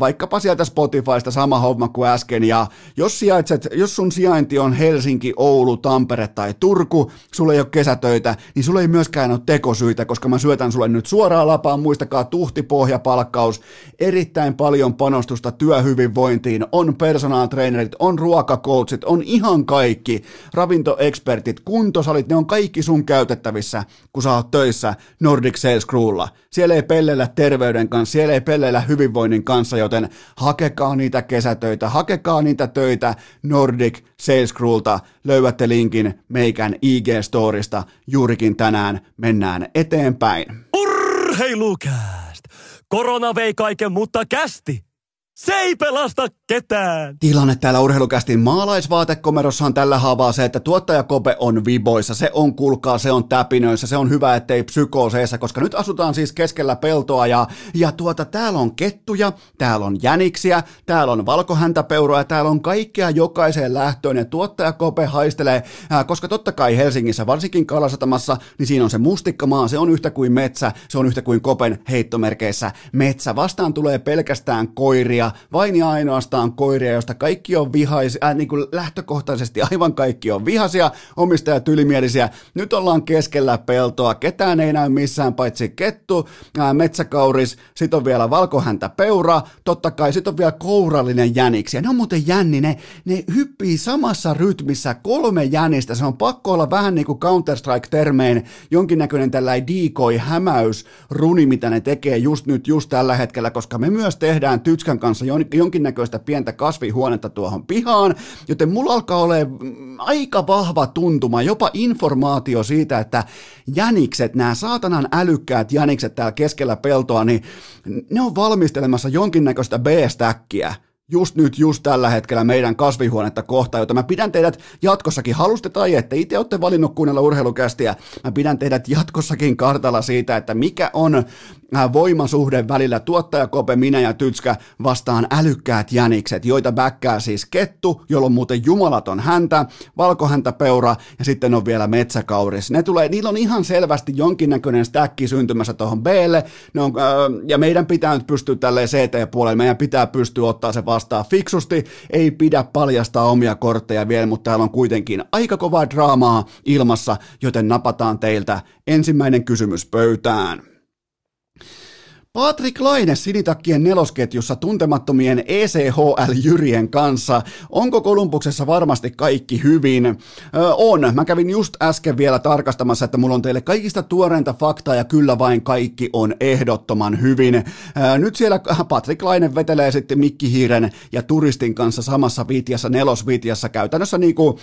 vaikkapa sieltä Spotifysta sama homma kuin äsken. Ja jos, sijaitset, jos sun sijainti on Helsinki, Oulu, Tampere tai Turku, sulle ei ole kesätöitä, niin sulle ei myöskään ole tekosyitä, koska mä syötän sulle nyt suoraan lapaan, muistakaa tuhti, pohja, palkkaus, erittäin paljon panostusta työhyvinvointiin, on personal trainerit, on ruokakoutsit, on ihan kaikki, ravintoekspertit, kuntosalit, ne on kaikki sun käytettävissä, kun sä oot töissä Nordic Sales Crewlla. Siellä ei pelleillä terveyden kanssa, siellä ei pelleillä hyvinvoinnin kanssa, joten hakekaa niitä kesätöitä, hakekaa niitä töitä Nordic Sales Crewlta. Löydätte linkin meikän IG-storista. Juurikin tänään mennään eteenpäin. Urheilukääst! Korona vei kaiken, mutta kästi! Se ei pelasta ketään! Tilanne täällä urheilukästin maalaisvaatekomerossa on tällä haavaa se, että tuottajakope on viboissa, se on kulkaa, se on täpinöissä, se on hyvä, ettei psykooseissa, koska nyt asutaan siis keskellä peltoa ja, ja tuota, täällä on kettuja, täällä on jäniksiä, täällä on valkohäntäpeuroja, täällä on kaikkea jokaiseen lähtöön ja tuottajakope haistelee, ää, koska totta kai Helsingissä, varsinkin Kalasatamassa, niin siinä on se mustikkamaa, se on yhtä kuin metsä, se on yhtä kuin kopen heittomerkeissä metsä. Vastaan tulee pelkästään koiria, vain ja ainoastaan koiria, josta kaikki on vihaisia, äh, niin kuin lähtökohtaisesti aivan kaikki on vihaisia, omistajat ylimielisiä. Nyt ollaan keskellä peltoa, ketään ei näy missään paitsi kettu, äh, metsäkauris, sit on vielä valkohäntä peura, totta kai sit on vielä kourallinen jäniksi. Ja ne on muuten jänni, ne, ne hyppii samassa rytmissä kolme jänistä, se on pakko olla vähän niin kuin Counter-Strike-termein jonkinnäköinen tällainen decoy, hämäys, runi, mitä ne tekee just nyt, just tällä hetkellä, koska me myös tehdään Tytskän kanssa rakentamassa jonkinnäköistä pientä kasvihuonetta tuohon pihaan, joten mulla alkaa olla aika vahva tuntuma, jopa informaatio siitä, että jänikset, nämä saatanan älykkäät jänikset täällä keskellä peltoa, niin ne on valmistelemassa jonkinnäköistä B-stäkkiä just nyt, just tällä hetkellä meidän kasvihuonetta kohtaan, jota mä pidän teidät jatkossakin, haluste tai ette, itse olette valinnut kuunnella urheilukästiä, mä pidän teidät jatkossakin kartalla siitä, että mikä on äh, voimasuhde välillä tuottajakope, minä ja Tytskä vastaan älykkäät jänikset, joita bäkkää siis kettu, jolla on muuten jumalaton häntä, valkohäntäpeura ja sitten on vielä metsäkauris. Ne tulee, niillä on ihan selvästi jonkinnäköinen stäkki syntymässä tuohon on, äh, ja meidän pitää nyt pystyä tälleen CT-puolelle, meidän pitää pystyä ottaa se vastaa fiksusti, ei pidä paljastaa omia kortteja vielä, mutta täällä on kuitenkin aika kovaa draamaa ilmassa, joten napataan teiltä ensimmäinen kysymys pöytään. Patrick Laine sinitakkien nelosketjussa tuntemattomien ECHL-jyrien kanssa. Onko Kolumbuksessa varmasti kaikki hyvin? Ö, on. Mä kävin just äsken vielä tarkastamassa, että mulla on teille kaikista tuoreinta faktaa ja kyllä vain kaikki on ehdottoman hyvin. Ö, nyt siellä Patrick Laine vetelee sitten Mikki Hiiren ja Turistin kanssa samassa vitjassa, nelosvitjassa käytännössä niinku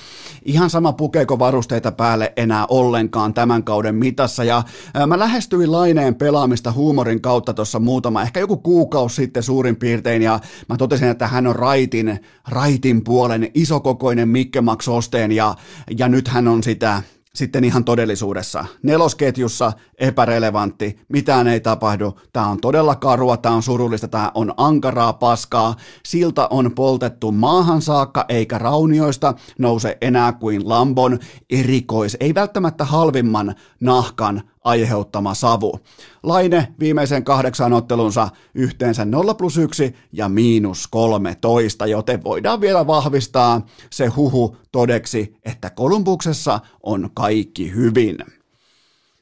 ihan sama pukeeko varusteita päälle enää ollenkaan tämän kauden mitassa. Ja ö, mä lähestyin Laineen pelaamista huumorin kautta tuossa muutama, ehkä joku kuukausi sitten suurin piirtein, ja mä totesin, että hän on raitin, raitin puolen isokokoinen Mikke Max Osteen, ja, ja nyt hän on sitä sitten ihan todellisuudessa. Nelosketjussa epärelevantti, mitään ei tapahdu, tämä on todella karua, tämä on surullista, tämä on ankaraa paskaa, silta on poltettu maahan saakka eikä raunioista nouse enää kuin Lambon erikois, ei välttämättä halvimman nahkan aiheuttama savu. Laine viimeisen kahdeksan ottelunsa yhteensä 0 plus 1 ja miinus 13, joten voidaan vielä vahvistaa se huhu todeksi, että Kolumbuksessa on kaikki hyvin.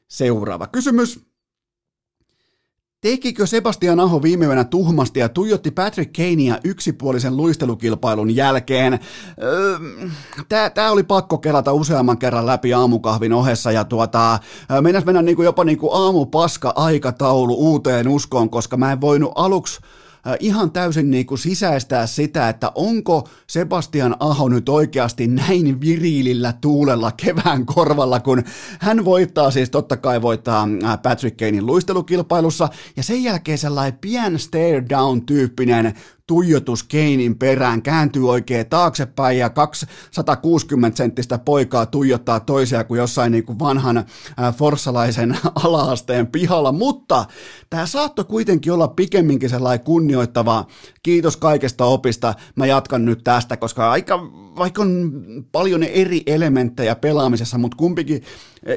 Seuraava kysymys. Tekikö Sebastian Aho viime yönä tuhmasti ja tuijotti Patrick Kanea yksipuolisen luistelukilpailun jälkeen? Öö, Tämä oli pakko kelata useamman kerran läpi aamukahvin ohessa ja tuota, mennäs mennä niinku jopa niinku aamupaska aikataulu uuteen uskoon, koska mä en voinut aluksi ihan täysin niin kuin sisäistää sitä, että onko Sebastian Aho nyt oikeasti näin viriilillä tuulella kevään korvalla, kun hän voittaa siis totta kai voittaa Patrick Kanein luistelukilpailussa, ja sen jälkeen sellainen pien stare down tyyppinen tuijotus Keinin perään, kääntyy oikein taaksepäin ja 260 senttistä poikaa tuijottaa toisia kuin jossain niin kuin vanhan forssalaisen alaasteen pihalla, mutta tämä saattoi kuitenkin olla pikemminkin sellainen kunnioittava, kiitos kaikesta opista, mä jatkan nyt tästä, koska aika, vaikka on paljon eri elementtejä pelaamisessa, mutta kumpikin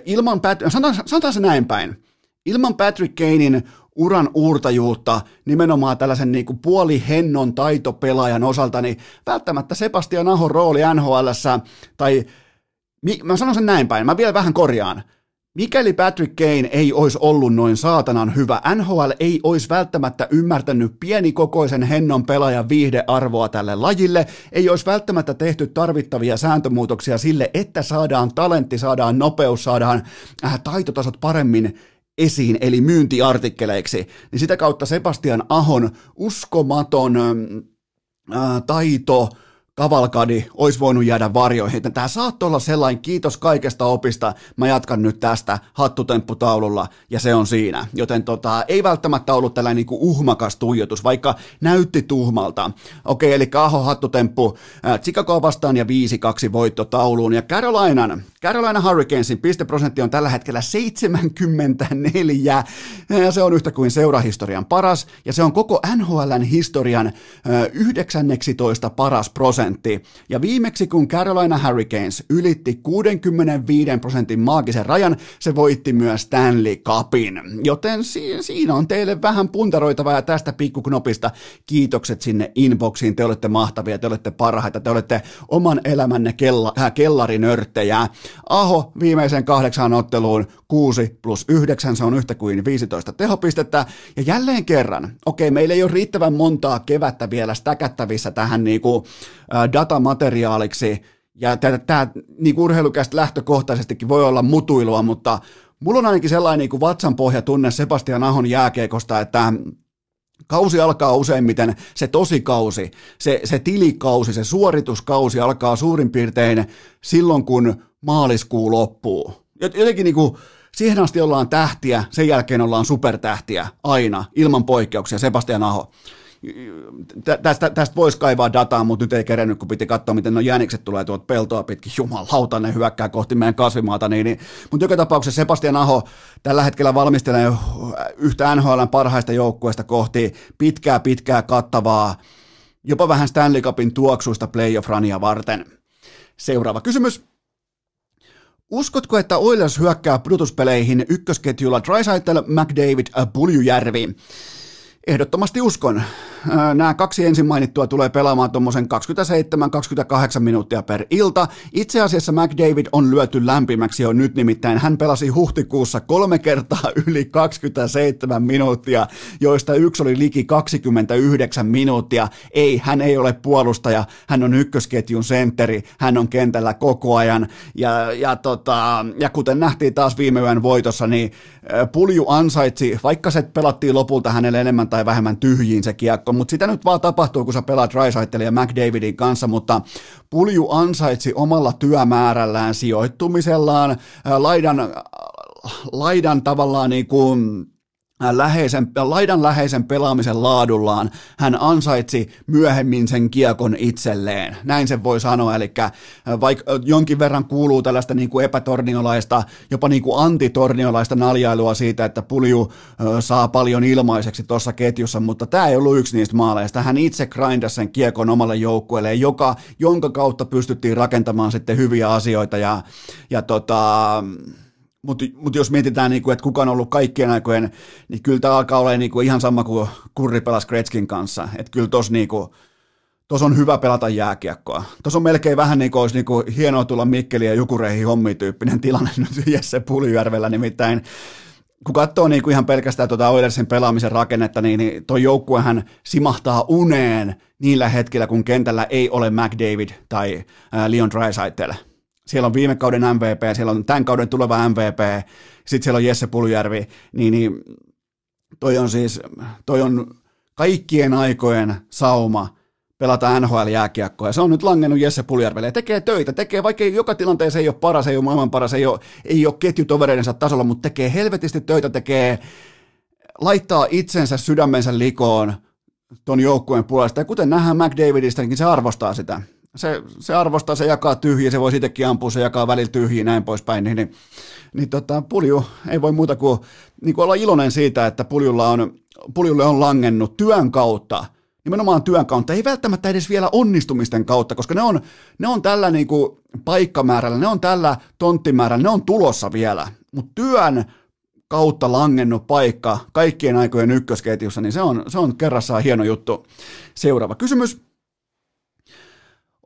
ilman, sanotaan, sanotaan se näin päin, ilman Patrick Kanein uran uurtajuutta nimenomaan tällaisen niin kuin puolihennon taitopelaajan osalta, niin välttämättä Sebastian Ahon rooli nhl tai mä sanon sen näin päin, mä vielä vähän korjaan, Mikäli Patrick Kane ei olisi ollut noin saatanan hyvä, NHL ei olisi välttämättä ymmärtänyt pienikokoisen hennon pelaajan viihdearvoa tälle lajille, ei olisi välttämättä tehty tarvittavia sääntömuutoksia sille, että saadaan talentti, saadaan nopeus, saadaan äh, taitotasot paremmin esiin, eli myyntiartikkeleiksi, niin sitä kautta Sebastian Ahon uskomaton ää, taito, kavalkadi olisi voinut jäädä varjoihin. Tämä saattoi olla sellainen kiitos kaikesta opista, mä jatkan nyt tästä hattutempputaululla ja se on siinä. Joten tota, ei välttämättä ollut tällainen niinku uhmakas tuijotus, vaikka näytti tuhmalta. Okei, eli Aho hattutemppu äh, Chicago vastaan ja 5-2 voitto tauluun. Ja Carolinan, Carolina Hurricanesin pisteprosentti on tällä hetkellä 74 ja se on yhtä kuin seurahistorian paras ja se on koko NHLn historian äh, 19 paras prosentti prosentti. Ja viimeksi kun Carolina Hurricanes ylitti 65 prosentin maagisen rajan, se voitti myös Stanley Cupin. Joten si- siinä on teille vähän puntaroitavaa ja tästä pikkuknopista kiitokset sinne inboxiin. Te olette mahtavia, te olette parhaita, te olette oman elämänne kella- äh, kellarinörttejä. Aho viimeisen kahdeksan otteluun 6 plus 9, se on yhtä kuin 15 tehopistettä. Ja jälleen kerran, okei, meillä ei ole riittävän montaa kevättä vielä stäkättävissä tähän niinku, datamateriaaliksi, ja tämä niin urheilukästä lähtökohtaisestikin voi olla mutuilua, mutta mulla on ainakin sellainen niin kuin vatsanpohja tunne Sebastian Ahon jääkeekosta, että Kausi alkaa useimmiten, se tosikausi, se, se tilikausi, se suorituskausi alkaa suurin piirtein silloin, kun maaliskuu loppuu. Jotenkin niin kuin, siihen asti ollaan tähtiä, sen jälkeen ollaan supertähtiä aina, ilman poikkeuksia, Sebastian Aho tästä, tästä voisi kaivaa dataa, mutta nyt ei kerennyt, kun piti katsoa, miten no jänikset tulee tuolta peltoa pitkin. Jumalauta, ne hyökkää kohti meidän kasvimaata. Niin, niin. Mutta joka tapauksessa Sebastian Aho tällä hetkellä valmistelee yhtä NHL parhaista joukkueista kohti pitkää, pitkää kattavaa, jopa vähän Stanley Cupin tuoksuista playoff-rania varten. Seuraava kysymys. Uskotko, että Oilers hyökkää pudotuspeleihin ykkösketjulla Dreisaitl, McDavid, Puljujärvi? Ehdottomasti uskon. Nämä kaksi ensin mainittua tulee pelaamaan tuommoisen 27-28 minuuttia per ilta. Itse asiassa McDavid on lyöty lämpimäksi jo nyt nimittäin. Hän pelasi huhtikuussa kolme kertaa yli 27 minuuttia, joista yksi oli liki 29 minuuttia. Ei, hän ei ole puolustaja, hän on ykkösketjun sentteri, hän on kentällä koko ajan. Ja, ja, tota, ja kuten nähtiin taas viime yön voitossa, niin Pulju ansaitsi, vaikka se pelattiin lopulta hänelle enemmän tai vähemmän tyhjiin se kiekko, mutta sitä nyt vaan tapahtuu, kun sä pelaat Rysaitel ja McDavidin kanssa, mutta Pulju ansaitsi omalla työmäärällään sijoittumisellaan, laidan, laidan tavallaan niin kuin läheisen, laidan läheisen pelaamisen laadullaan hän ansaitsi myöhemmin sen kiekon itselleen. Näin se voi sanoa, eli vaikka jonkin verran kuuluu tällaista niin kuin epätorniolaista, jopa niin kuin antitorniolaista naljailua siitä, että pulju saa paljon ilmaiseksi tuossa ketjussa, mutta tämä ei ollut yksi niistä maaleista. Hän itse grindasi sen kiekon omalle joukkueelle, joka, jonka kautta pystyttiin rakentamaan sitten hyviä asioita ja, ja tota, mutta mut jos mietitään, niin kuin, että kuka on ollut kaikkien aikojen, niin kyllä tämä alkaa olla niin kuin ihan sama kuin Kurri pelasi Gretzkin kanssa. Että kyllä tuossa niin kuin, tos on hyvä pelata jääkiekkoa. Tuossa on melkein vähän niin kuin olisi niin kuin hienoa tulla Mikkeli ja Jukureihin hommi tyyppinen tilanne nyt Jesse Puljärvellä nimittäin. Kun katsoo niin kuin ihan pelkästään tuota Oilersin pelaamisen rakennetta, niin, niin tuo joukkuehan simahtaa uneen niillä hetkillä, kun kentällä ei ole McDavid tai Leon Draisaitl siellä on viime kauden MVP, siellä on tämän kauden tuleva MVP, sitten siellä on Jesse Puljärvi, niin, niin toi on siis, toi on kaikkien aikojen sauma pelata NHL-jääkiekkoa, ja se on nyt langennut Jesse Puljärvelle, ja tekee töitä, tekee, vaikka joka tilanteessa ei ole paras, ei ole maailman paras, ei ole, ei ole ketjutovereidensa tasolla, mutta tekee helvetisti töitä, tekee, laittaa itsensä sydämensä likoon ton joukkueen puolesta, ja kuten nähdään McDavidistä, niin se arvostaa sitä se, se arvostaa, se jakaa tyhjiä, se voi itsekin ampua, se jakaa välillä tyhjiä näin poispäin, niin, niin, niin tota, pulju ei voi muuta kuin, niin kuin olla iloinen siitä, että puljulla on, puljulle on langennut työn kautta, nimenomaan työn kautta, ei välttämättä edes vielä onnistumisten kautta, koska ne on, ne on tällä niin kuin paikkamäärällä, ne on tällä tonttimäärällä, ne on tulossa vielä, mutta työn kautta langennut paikka kaikkien aikojen ykkösketjussa, niin se on, se on kerrassaan hieno juttu. Seuraava kysymys.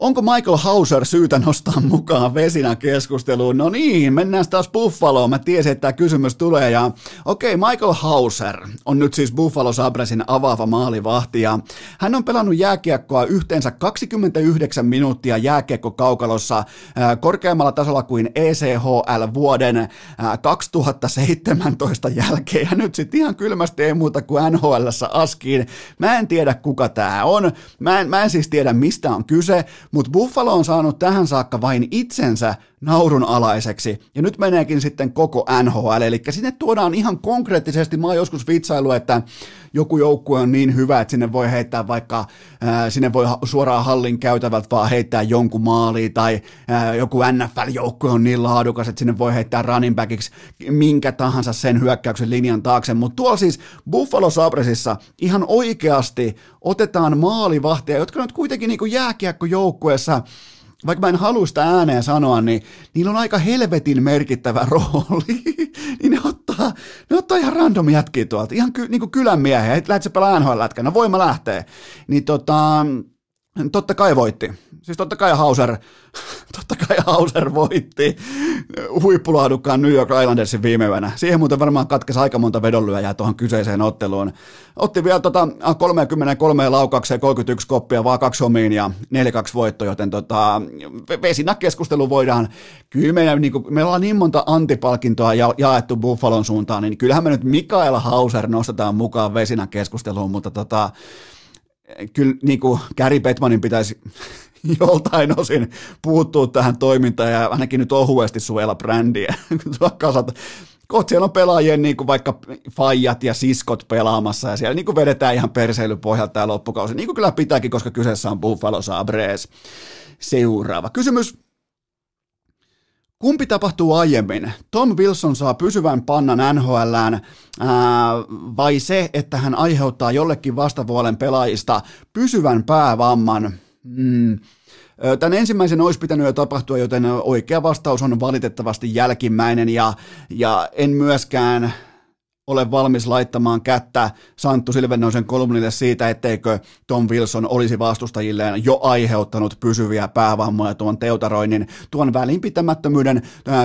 Onko Michael Hauser syytä nostaa mukaan vesinä keskusteluun? No niin, mennään taas Buffaloon. Mä tiesin, että tämä kysymys tulee. Ja okei, okay, Michael Hauser on nyt siis Buffalo Sabresin avaava maalivahti. Ja hän on pelannut jääkiekkoa yhteensä 29 minuuttia jääkiekkokaukalossa äh, korkeammalla tasolla kuin ECHL vuoden 2017 äh, jälkeen. Ja nyt sitten ihan kylmästi ei muuta kuin NHL askiin. Mä en tiedä, kuka tämä on. Mä en, mä en siis tiedä, mistä on kyse mutta Buffalo on saanut tähän saakka vain itsensä naurunalaiseksi, ja nyt meneekin sitten koko NHL, eli sinne tuodaan ihan konkreettisesti, mä oon joskus vitsailu, että joku joukkue on niin hyvä, että sinne voi heittää vaikka, sinne voi suoraan hallin käytävältä vaan heittää jonkun maaliin, tai joku NFL-joukkue on niin laadukas, että sinne voi heittää running backiksi minkä tahansa sen hyökkäyksen linjan taakse, mutta tuolla siis Buffalo Sabresissa ihan oikeasti otetaan maalivahtia, jotka nyt kuitenkin niin jääkiekkojoukkueessa vaikka mä en halua sitä ääneen sanoa, niin niillä on aika helvetin merkittävä rooli. niin ne ottaa, ne ottaa ihan random jätkiä tuolta, ihan ky, niin kuin kylän miehiä, lähdet sä pelaa NHL-lätkän, no voima lähtee. Niin tota, totta kai voitti. Siis totta kai Hauser, totta kai Hauser voitti huippulaadukkaan New York Islandersin viime yönä. Siihen muuten varmaan katkesi aika monta vedonlyöjää tuohon kyseiseen otteluun. Otti vielä tota 33 laukaukseen 31 koppia, vaan kaksi omiin ja 4-2 voitto, joten tota, vesinä keskustelu voidaan. Kyllä meidän, niin kuin, meillä on niin monta antipalkintoa ja, jaettu Buffalon suuntaan, niin kyllähän me nyt Mikael Hauser nostetaan mukaan vesinä keskusteluun, mutta tota, kyllä niin kuin Gary Bettmanin pitäisi joltain osin puuttua tähän toimintaan ja ainakin nyt ohuesti suojella brändiä. Kohta siellä on pelaajien niin kuin vaikka faijat ja siskot pelaamassa ja siellä niin kuin vedetään ihan perseilypohjalta tämä loppukausi, niin kuin kyllä pitääkin, koska kyseessä on Buffalo Sabres. Seuraava kysymys. Kumpi tapahtuu aiemmin? Tom Wilson saa pysyvän pannan NHLään ää, vai se, että hän aiheuttaa jollekin vastavuolen pelaajista pysyvän päävamman? Mm. Tämän ensimmäisen olisi pitänyt jo tapahtua, joten oikea vastaus on valitettavasti jälkimmäinen ja, ja en myöskään ole valmis laittamaan kättä Santtu Silvennoisen kolumnille siitä, etteikö Tom Wilson olisi vastustajilleen jo aiheuttanut pysyviä päävammoja tuon teutaroinnin, tuon välinpitämättömyyden,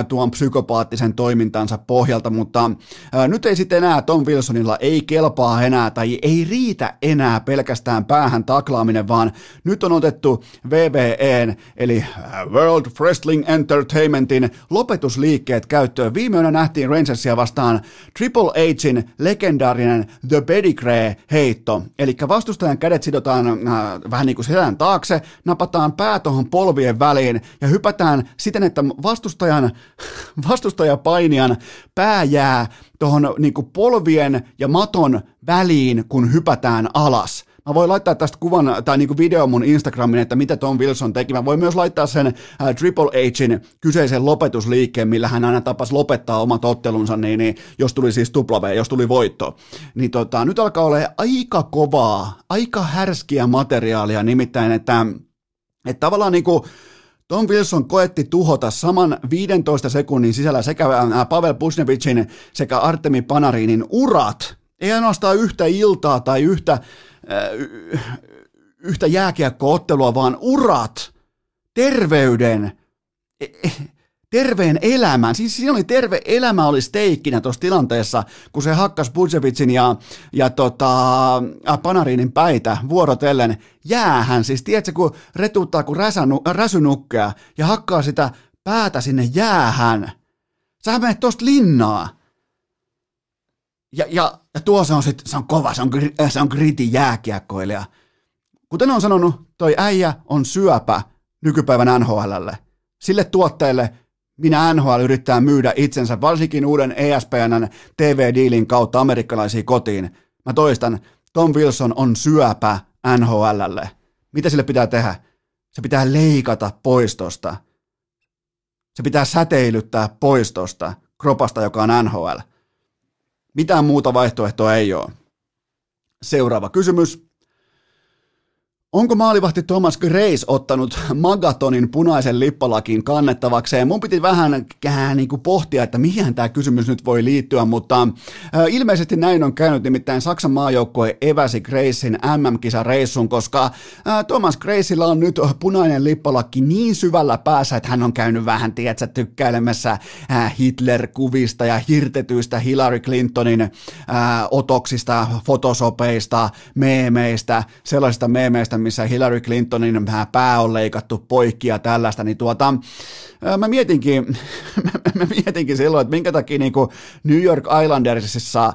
tuon psykopaattisen toimintansa pohjalta, mutta ää, nyt ei sitten enää Tom Wilsonilla ei kelpaa enää tai ei riitä enää pelkästään päähän taklaaminen, vaan nyt on otettu VVEn eli World Wrestling Entertainmentin lopetusliikkeet käyttöön. Viime nähtiin Rangersia vastaan Triple A Pagein legendaarinen The Pedigree-heitto, eli vastustajan kädet sidotaan äh, vähän niin kuin selän taakse, napataan pää tuohon polvien väliin ja hypätään siten, että vastustajan, vastustajapainijan pää jää tuohon niin polvien ja maton väliin, kun hypätään alas. Mä voin laittaa tästä kuvan tai niinku video mun Instagramin, että mitä Tom Wilson teki. Mä voin myös laittaa sen äh, TripleHin kyseisen lopetusliikkeen, millä hän aina tapas lopettaa omat ottelunsa, niin, niin jos tuli siis tupla jos tuli voitto. Niin tota, nyt alkaa olla aika kovaa, aika härskiä materiaalia, nimittäin, että, että tavallaan niinku, Tom Wilson koetti tuhota saman 15 sekunnin sisällä sekä äh, Pavel Pusnevicin sekä Artemi Panarinin urat, ei ainoastaan yhtä iltaa tai yhtä yhtä jääkiekkoottelua, vaan urat, terveyden, e, e, terveen elämän, siis siinä oli terve elämä oli steikkinä tuossa tilanteessa, kun se hakkas Budzevicin ja, ja tota, Panarinin päitä vuorotellen jäähän, siis tiedätkö, kun retuttaa kuin räsynukkea ja hakkaa sitä päätä sinne jäähän. Sähän menet tosta linnaa. Ja, ja, ja tuo se on, sit, se on kova, se on, se on griti jääkiekkoilija. Kuten on sanonut, toi äijä on syöpä nykypäivän NHLlle. Sille tuotteelle minä NHL yrittää myydä itsensä, varsinkin uuden ESPNn TV-diilin kautta amerikkalaisiin kotiin. Mä toistan, Tom Wilson on syöpä NHLlle. Mitä sille pitää tehdä? Se pitää leikata poistosta. Se pitää säteilyttää poistosta kropasta, joka on NHL. Mitään muuta vaihtoehtoa ei ole. Seuraava kysymys. Onko maalivahti Thomas Grace ottanut Magatonin punaisen lippalakin kannettavakseen? Mun piti vähän kää, niin kuin pohtia, että mihin tämä kysymys nyt voi liittyä, mutta äh, ilmeisesti näin on käynyt, nimittäin Saksan maajoukkue eväsi Gracein MM-kisareissun, koska äh, Thomas Graceilla on nyt punainen lippalakki niin syvällä päässä, että hän on käynyt vähän, tietsä, tykkäilemässä Hitler-kuvista ja hirtetyistä Hillary Clintonin äh, otoksista, fotosopeista, meemeistä, sellaisista meemeistä, missä Hillary Clintonin pää on leikattu poikki ja tällaista, niin tuota, mä mietinkin, mä mietinkin silloin, että minkä takia niin New York Islandersissa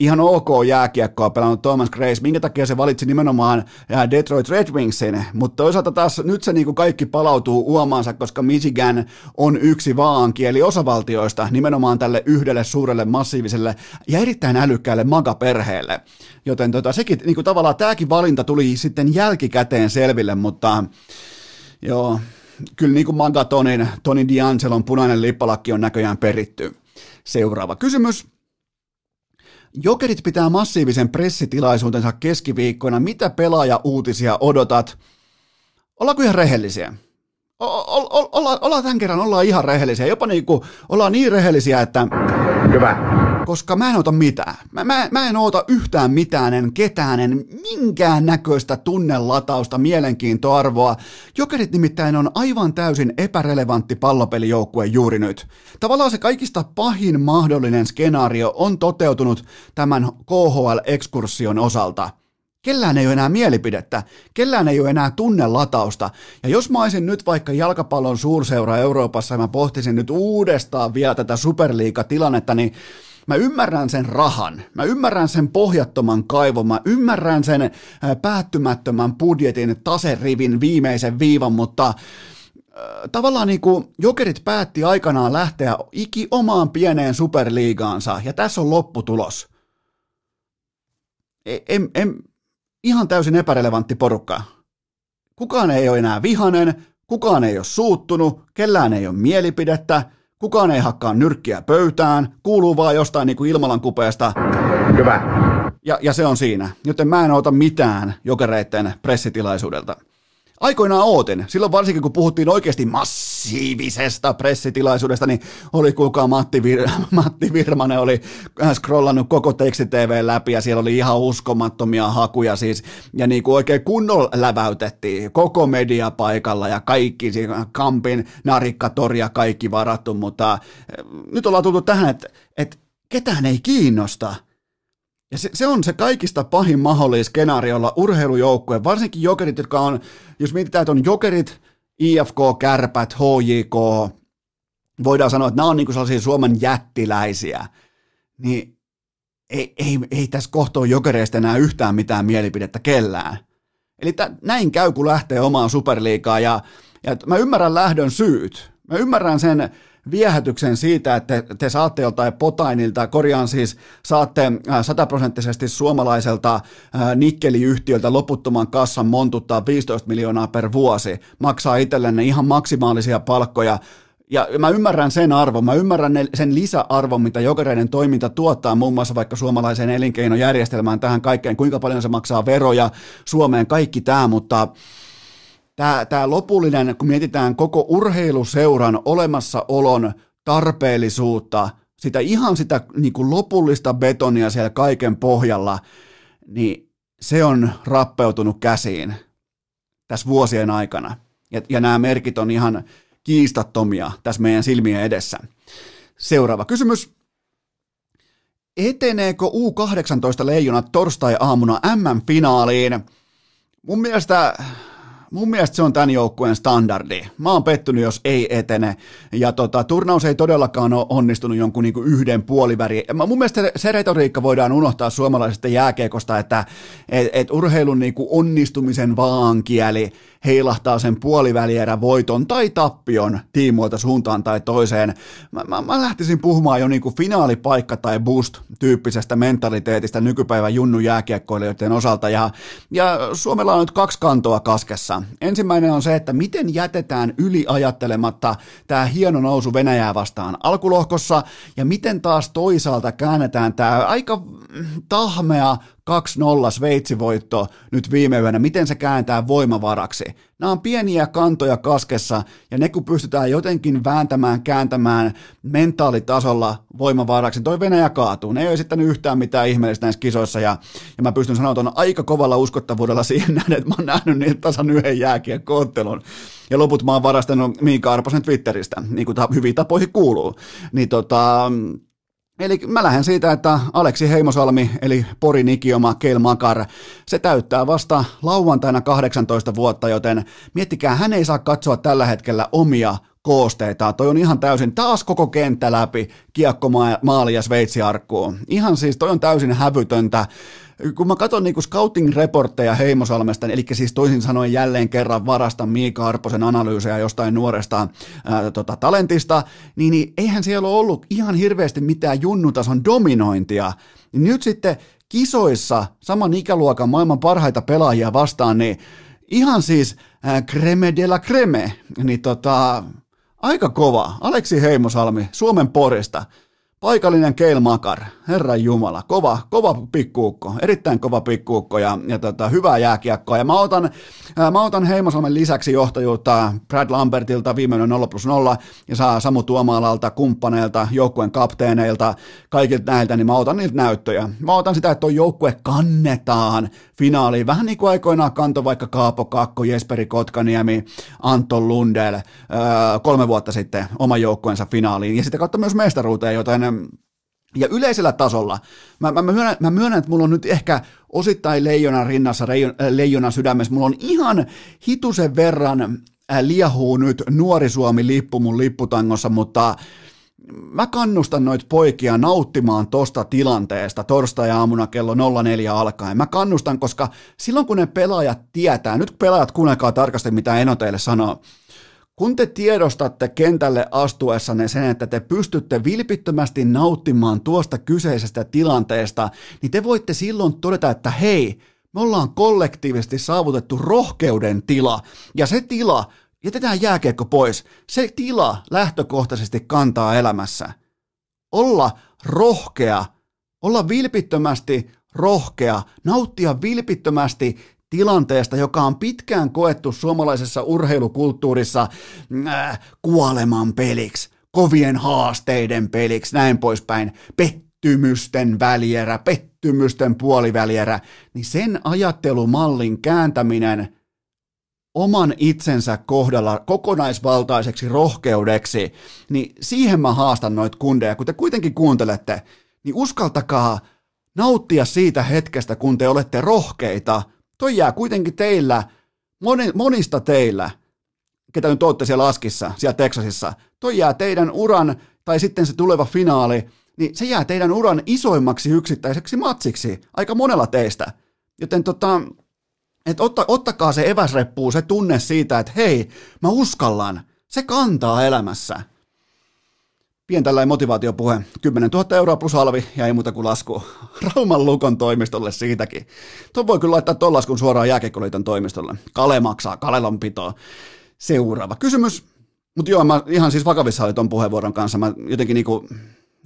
ihan ok jääkiekkoa pelannut Thomas Grace, minkä takia se valitsi nimenomaan Detroit Red Wingsin, mutta toisaalta taas nyt se niin kuin kaikki palautuu uomaansa, koska Michigan on yksi vaankieli osavaltioista nimenomaan tälle yhdelle suurelle massiiviselle ja erittäin älykkäälle magaperheelle. Joten tota, sekin niin kuin tavallaan tämäkin valinta tuli sitten jälkikäteen selville, mutta joo, kyllä niin kuin Magatonin, Tony D'Angelon punainen lippalakki on näköjään peritty. Seuraava kysymys. Jokerit pitää massiivisen pressitilaisuutensa keskiviikkoina. Mitä pelaaja-uutisia odotat? Ollaanko ihan rehellisiä? Olla, ollaan tämän kerran ollaan ihan rehellisiä. Jopa niin kuin, ollaan niin rehellisiä, että... Hyvä koska mä en ota mitään. Mä, mä, mä en ota yhtään mitään, en ketään, en minkään näköistä tunnelatausta, mielenkiintoarvoa. Jokerit nimittäin on aivan täysin epärelevantti pallopelijoukkue juuri nyt. Tavallaan se kaikista pahin mahdollinen skenaario on toteutunut tämän KHL-ekskursion osalta. Kellään ei ole enää mielipidettä, kellään ei ole enää tunnelatausta. Ja jos mä olisin nyt vaikka jalkapallon suurseura Euroopassa ja mä pohtisin nyt uudestaan vielä tätä superliiga-tilannetta, niin Mä ymmärrän sen rahan, mä ymmärrän sen pohjattoman kaivon, mä ymmärrän sen päättymättömän budjetin taserivin viimeisen viivan, mutta tavallaan niin kuin jokerit päätti aikanaan lähteä iki omaan pieneen superliigaansa, ja tässä on lopputulos. En, en, ihan täysin epärelevantti porukka. Kukaan ei ole enää vihanen, kukaan ei ole suuttunut, kellään ei ole mielipidettä, Kukaan ei hakkaa nyrkkiä pöytään, kuuluu vaan jostain niin kuin Ilmalan kupeesta. Hyvä. Ja, ja se on siinä. Joten mä en ota mitään jokereiden pressitilaisuudelta. Aikoinaan ootin, silloin varsinkin kun puhuttiin oikeasti massa massiivisesta pressitilaisuudesta, niin oli kuka Matti, Vir- Matti Virmanen oli scrollannut koko teksti TV läpi ja siellä oli ihan uskomattomia hakuja siis ja niin kuin oikein kunnolla läväytettiin koko media paikalla ja kaikki Kampin, Narikkatori kaikki varattu, mutta eh, nyt ollaan tultu tähän, että, että ketään ei kiinnosta. Ja se, se on se kaikista pahin mahdollinen skenaariolla urheilujoukkue, varsinkin jokerit, jotka on, jos mietitään, että on jokerit, IFK, Kärpät, HJK, voidaan sanoa, että nämä on niin kuin sellaisia Suomen jättiläisiä, niin ei, ei, ei tässä kohtaa jokereista enää yhtään mitään mielipidettä kellään. Eli t- näin käy, kun lähtee omaan superliikaan ja, ja mä ymmärrän lähdön syyt. Mä ymmärrän sen viehätyksen siitä, että te, te saatte joltain potainilta, korjaan siis, saatte äh, sataprosenttisesti suomalaiselta äh, nikkeliyhtiöltä loputtoman kassan montuttaa 15 miljoonaa per vuosi, maksaa itsellenne ihan maksimaalisia palkkoja, ja mä ymmärrän sen arvon, mä ymmärrän sen lisäarvon, mitä jokereiden toiminta tuottaa muun muassa vaikka suomalaiseen elinkeinojärjestelmään tähän kaikkeen, kuinka paljon se maksaa veroja Suomeen, kaikki tämä, mutta tämä, tämä lopullinen, kun mietitään koko urheiluseuran olemassaolon tarpeellisuutta, sitä ihan sitä niin kuin lopullista betonia siellä kaiken pohjalla, niin se on rappeutunut käsiin tässä vuosien aikana. Ja, ja nämä merkit on ihan kiistattomia tässä meidän silmien edessä. Seuraava kysymys. Eteneekö U18 leijonat torstai-aamuna MM-finaaliin? Mun mielestä mun mielestä se on tämän joukkueen standardi. Mä oon pettynyt, jos ei etene. Ja tota, turnaus ei todellakaan ole onnistunut jonkun niinku yhden puoliväri. Mun mielestä se retoriikka voidaan unohtaa suomalaisesta jääkiekosta, että et, et urheilun niinku onnistumisen vaankieli heilahtaa sen puolivälierä voiton tai tappion tiimoilta suuntaan tai toiseen. Mä, mä, mä lähtisin puhumaan jo niinku finaalipaikka tai boost-tyyppisestä mentaliteetistä nykypäivän junnu jääkiekkoilijoiden osalta. Ja, ja Suomella on nyt kaksi kantoa kaskessa. Ensimmäinen on se, että miten jätetään yliajattelematta tämä hieno nousu Venäjää vastaan alkulohkossa, ja miten taas toisaalta käännetään tämä aika tahmea 2-0 Sveitsivoitto nyt viime yönä, miten se kääntää voimavaraksi. Nämä on pieniä kantoja kaskessa, ja ne kun pystytään jotenkin vääntämään, kääntämään mentaalitasolla voimavaraksi, toi Venäjä kaatuu. Ne ei ole esittänyt yhtään mitään ihmeellistä näissä kisoissa, ja, ja mä pystyn sanoa on aika kovalla uskottavuudella siihen nähden, että mä oon nähnyt niitä tasan yhden jääkiekkoottelun. Ja loput mä oon varastanut Miika Arposen Twitteristä, niin kuin hyvin tapoihin kuuluu. Niin tota, Eli mä lähden siitä, että Aleksi Heimosalmi, eli Pori Nikioma Keil Makar, se täyttää vasta lauantaina 18 vuotta, joten miettikää, hän ei saa katsoa tällä hetkellä omia koosteita. Toi on ihan täysin taas koko kenttä läpi, kiekko maali ja Sveitsi arkkuun. Ihan siis toi on täysin hävytöntä kun mä katson niin scouting-reportteja Heimosalmesta, eli siis toisin sanoen jälleen kerran varasta Miika Arposen analyysejä jostain nuoresta ää, tota, talentista, niin, niin eihän siellä ole ollut ihan hirveästi mitään junnutason dominointia. Nyt sitten kisoissa saman ikäluokan maailman parhaita pelaajia vastaan, niin ihan siis ää, creme de la creme, niin tota, aika kova. Aleksi Heimosalmi Suomen porista. Paikallinen Keil Makar, herran jumala, kova, kova pikkuukko, erittäin kova pikkuukko ja, ja tota, hyvää jääkiekkoa. Ja mä otan, ää, mä otan Heimosalmen lisäksi johtajuutta Brad Lambertilta viimeinen 0 plus 0 ja saa Samu Tuomaalalta, kumppaneilta, joukkueen kapteeneilta, kaikilta näiltä, niin mä otan niiltä näyttöjä. Mä otan sitä, että tuo joukkue kannetaan finaaliin, vähän niin kuin aikoinaan kanto vaikka Kaapo Kakko, Jesperi Kotkaniemi, Anton Lundell ää, kolme vuotta sitten oman joukkueensa finaaliin. Ja sitä kautta myös mestaruuteen, joten ja yleisellä tasolla, mä, mä, myönnän, mä myönnän, että mulla on nyt ehkä osittain leijona rinnassa, leijona sydämessä, mulla on ihan hitusen verran äh, liahuu nyt nuori Suomi-lippu mun lipputangossa, mutta mä kannustan noita poikia nauttimaan tosta tilanteesta torstai-aamuna kello 04 alkaen. Mä kannustan, koska silloin kun ne pelaajat tietää, nyt pelaajat kuunnelkaa tarkasti mitä Eno teille sanoo, kun te tiedostatte kentälle astuessanne sen, että te pystytte vilpittömästi nauttimaan tuosta kyseisestä tilanteesta, niin te voitte silloin todeta, että hei, me ollaan kollektiivisesti saavutettu rohkeuden tila, ja se tila, jätetään jääkiekko pois, se tila lähtökohtaisesti kantaa elämässä. Olla rohkea, olla vilpittömästi rohkea, nauttia vilpittömästi tilanteesta, joka on pitkään koettu suomalaisessa urheilukulttuurissa äh, kuoleman peliksi, kovien haasteiden peliksi, näin poispäin, pettymysten välierä, pettymysten puolivälierä, niin sen ajattelumallin kääntäminen – oman itsensä kohdalla kokonaisvaltaiseksi rohkeudeksi, niin siihen mä haastan noita kundeja. Kun te kuitenkin kuuntelette, niin uskaltakaa nauttia siitä hetkestä, kun te olette rohkeita. Toi jää kuitenkin teillä, moni, monista teillä, ketä nyt olette siellä Askissa, siellä Teksasissa, toi jää teidän uran, tai sitten se tuleva finaali, niin se jää teidän uran isoimmaksi yksittäiseksi matsiksi, aika monella teistä. Joten tota, että otta, ottakaa se eväsreppuun, se tunne siitä, että hei, mä uskallan. Se kantaa elämässä. Pien tällainen motivaatiopuhe. 10 000 euroa plus alvi ja ei muuta kuin lasku. Rauman Lukon toimistolle siitäkin. Tuo voi kyllä laittaa tuon laskun suoraan jääkiekkoliiton toimistolle. Kale maksaa, Kalelon pitoa. Seuraava kysymys. Mutta joo, mä ihan siis vakavissa oli ton puheenvuoron kanssa. Mä jotenkin niinku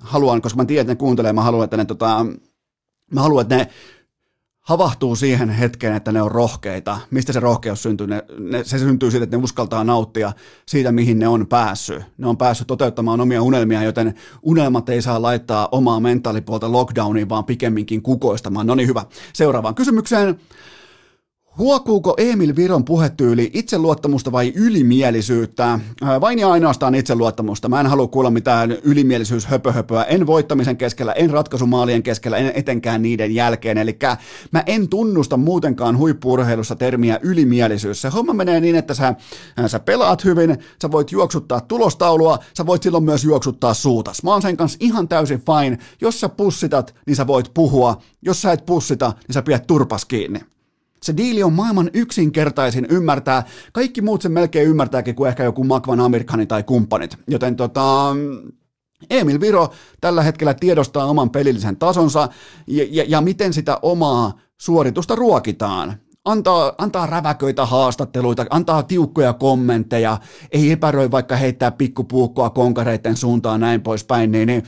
haluan, koska mä tiedän, että ne kuuntelee, mä haluan, että ne tota, mä haluan, että ne havahtuu siihen hetkeen, että ne on rohkeita. Mistä se rohkeus syntyy? Ne, ne, se syntyy siitä, että ne uskaltaa nauttia siitä, mihin ne on päässyt. Ne on päässyt toteuttamaan omia unelmia, joten unelmat ei saa laittaa omaa mentaalipuolta lockdowniin, vaan pikemminkin kukoistamaan. No niin, hyvä. Seuraavaan kysymykseen. Huokuuko Emil Viron puhetyyli itseluottamusta vai ylimielisyyttä? Vain ja ainoastaan itseluottamusta. Mä en halua kuulla mitään ylimielisyyshöpöhöpöä. En voittamisen keskellä, en ratkaisumaalien keskellä, en etenkään niiden jälkeen. Eli mä en tunnusta muutenkaan huippuurheilussa termiä ylimielisyys. Se homma menee niin, että sä, sä pelaat hyvin, sä voit juoksuttaa tulostaulua, sä voit silloin myös juoksuttaa suutas. Mä oon sen kanssa ihan täysin fine. Jos sä pussitat, niin sä voit puhua. Jos sä et pussita, niin sä pidät turpas kiinni. Se diili on maailman yksinkertaisin ymmärtää. Kaikki muut sen melkein ymmärtääkin kuin ehkä joku Makvan Amerikani tai kumppanit. Joten tota, Emil Viro tällä hetkellä tiedostaa oman pelillisen tasonsa ja, ja, ja miten sitä omaa suoritusta ruokitaan. Antaa, antaa räväköitä haastatteluita, antaa tiukkoja kommentteja, ei epäröi vaikka heittää pikkupuukkoa konkareiden suuntaan näin poispäin, niin, niin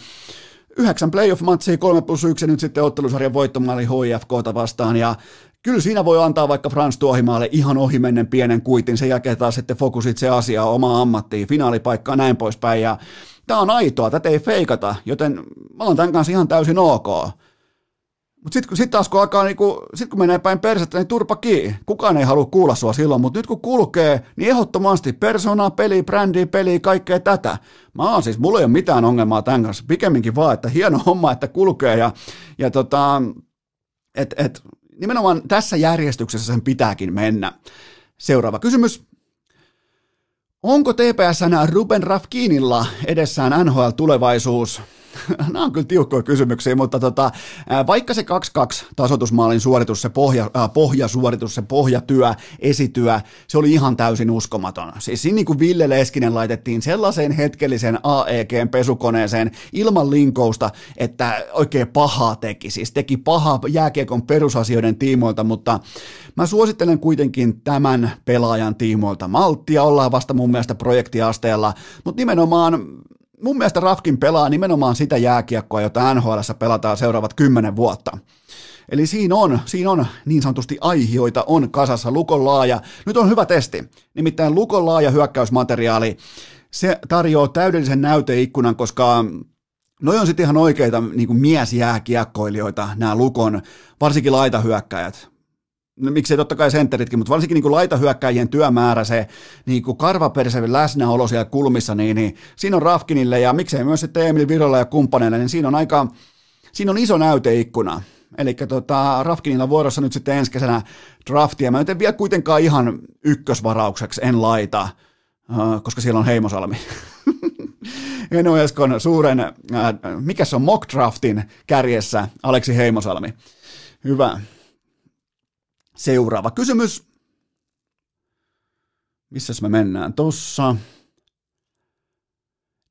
yhdeksän playoff-matsia, 3 plus 1 nyt sitten ottelusarjan voittomaali HIFKta vastaan ja Kyllä siinä voi antaa vaikka Frans Tuohimaalle ihan ohimennen pienen kuitin, sen jälkeen taas sitten fokusit se asia omaa ammattiin, finaalipaikkaa näin poispäin. Ja tämä on aitoa, tätä ei feikata, joten mä oon tämän kanssa ihan täysin ok. Mutta sitten sit taas kun alkaa, niinku, sit kun menee päin persettä, niin turpa kiinni. Kukaan ei halua kuulla sua silloin, mutta nyt kun kulkee, niin ehdottomasti persona, peli, brändi, peli, kaikkea tätä. Mä oon siis, mulla ei ole mitään ongelmaa tämän kanssa, pikemminkin vaan, että hieno homma, että kulkee ja, ja tota, et, et, nimenomaan tässä järjestyksessä sen pitääkin mennä. Seuraava kysymys. Onko TPSn Ruben Rafkinilla edessään NHL-tulevaisuus? Nämä on kyllä tiukkoja kysymyksiä, mutta tota, vaikka se 2-2 tasoitusmaalin suoritus, se pohja, äh, pohjasuoritus, se pohjatyö, esityö, se oli ihan täysin uskomaton. Siis siinä niin kuin Ville Leskinen laitettiin sellaiseen hetkellisen AEG-pesukoneeseen ilman linkousta, että oikein pahaa teki. Siis teki pahaa jääkiekon perusasioiden tiimoilta, mutta mä suosittelen kuitenkin tämän pelaajan tiimoilta malttia. Ollaan vasta mun mielestä projektiasteella, mutta nimenomaan mun mielestä Rafkin pelaa nimenomaan sitä jääkiekkoa, jota NHL pelataan seuraavat kymmenen vuotta. Eli siinä on, siinä on niin sanotusti aihioita on kasassa Lukon laaja. Nyt on hyvä testi, nimittäin Lukon laaja hyökkäysmateriaali. Se tarjoaa täydellisen näyteikkunan, koska Noi on sitten ihan oikeita niin miesjääkiekkoilijoita, nämä Lukon, varsinkin laitahyökkäjät no, miksei totta kai sentteritkin, mutta varsinkin niin laitahyökkäjien työmäärä, se niin kuin läsnäolo siellä kulmissa, niin, niin siinä on Rafkinille ja miksei myös sitten Emil Virolla ja kumppaneille, niin siinä on aika, siinä on iso näyteikkuna. Eli tota, Rafkinilla vuorossa nyt sitten ensi kesänä draftia. Mä nyt en vielä kuitenkaan ihan ykkösvaraukseksi, en laita, koska siellä on Heimosalmi. Eno Eskon suuren, äh, mikä se on, mock draftin kärjessä Aleksi Heimosalmi. Hyvä. Seuraava kysymys. Missäs me mennään tossa?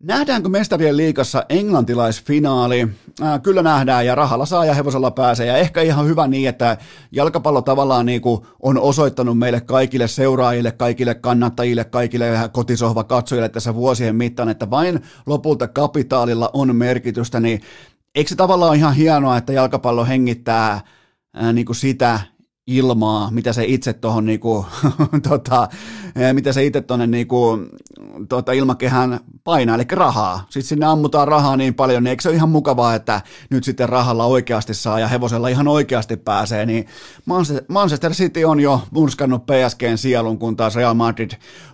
Nähdäänkö mestarien liikassa englantilaisfinaali? Äh, kyllä nähdään ja rahalla saa ja hevosella pääsee ja ehkä ihan hyvä niin, että jalkapallo tavallaan niin kuin on osoittanut meille kaikille seuraajille, kaikille kannattajille, kaikille kotisohva katsojille tässä vuosien mittaan, että vain lopulta kapitaalilla on merkitystä, niin eikö se tavallaan ihan hienoa, että jalkapallo hengittää ää, niin kuin sitä, ilmaa, mitä se itse tuohon niinku, tota, mitä se itse tuonne niinku, tota, ilmakehään painaa, eli rahaa. Sitten sinne ammutaan rahaa niin paljon, niin eikö se ole ihan mukavaa, että nyt sitten rahalla oikeasti saa ja hevosella ihan oikeasti pääsee, niin Manchester City on jo murskannut PSGn sielun, kun taas Real Madrid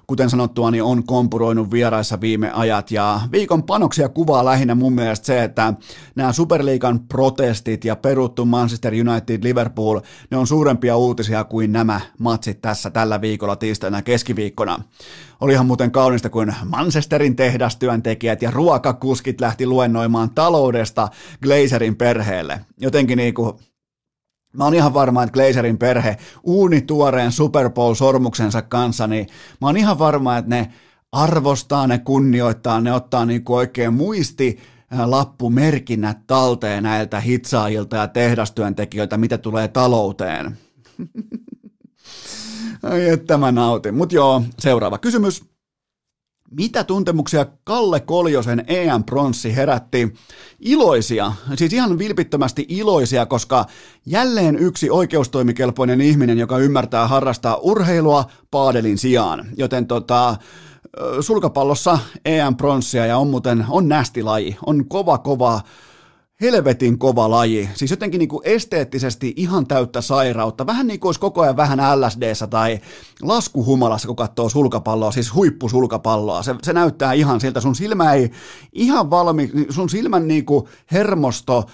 kuten sanottua, niin on kompuroinut vieraissa viime ajat. Ja viikon panoksia kuvaa lähinnä mun mielestä se, että nämä Superliigan protestit ja peruttu Manchester United Liverpool, ne on suurempia uutisia kuin nämä matsit tässä tällä viikolla tiistaina keskiviikkona. Olihan muuten kaunista, kun Manchesterin tehdastyöntekijät ja ruokakuskit lähti luennoimaan taloudesta Glazerin perheelle. Jotenkin niinku Mä oon ihan varma, että Glazerin perhe uunituoreen Super Bowl-sormuksensa kanssa, niin mä oon ihan varma, että ne arvostaa, ne kunnioittaa, ne ottaa niin kuin oikein muisti lappumerkinnät talteen näiltä hitsaajilta ja tehdastyöntekijöiltä, mitä tulee talouteen. Ai että mä nautin. Mut joo, seuraava kysymys. Mitä tuntemuksia Kalle Koljosen EM-pronssi herätti? Iloisia, siis ihan vilpittömästi iloisia, koska jälleen yksi oikeustoimikelpoinen ihminen, joka ymmärtää harrastaa urheilua paadelin sijaan. Joten tota, sulkapallossa EM-pronssia ja on muuten on nästilaji, on kova kova helvetin kova laji. Siis jotenkin niin kuin esteettisesti ihan täyttä sairautta. Vähän niin kuin olisi koko ajan vähän lsd tai laskuhumalassa, kun katsoo sulkapalloa, siis huippusulkapalloa. Se, se näyttää ihan siltä. Sun silmä ei ihan valmi, sun silmän niin kuin hermosto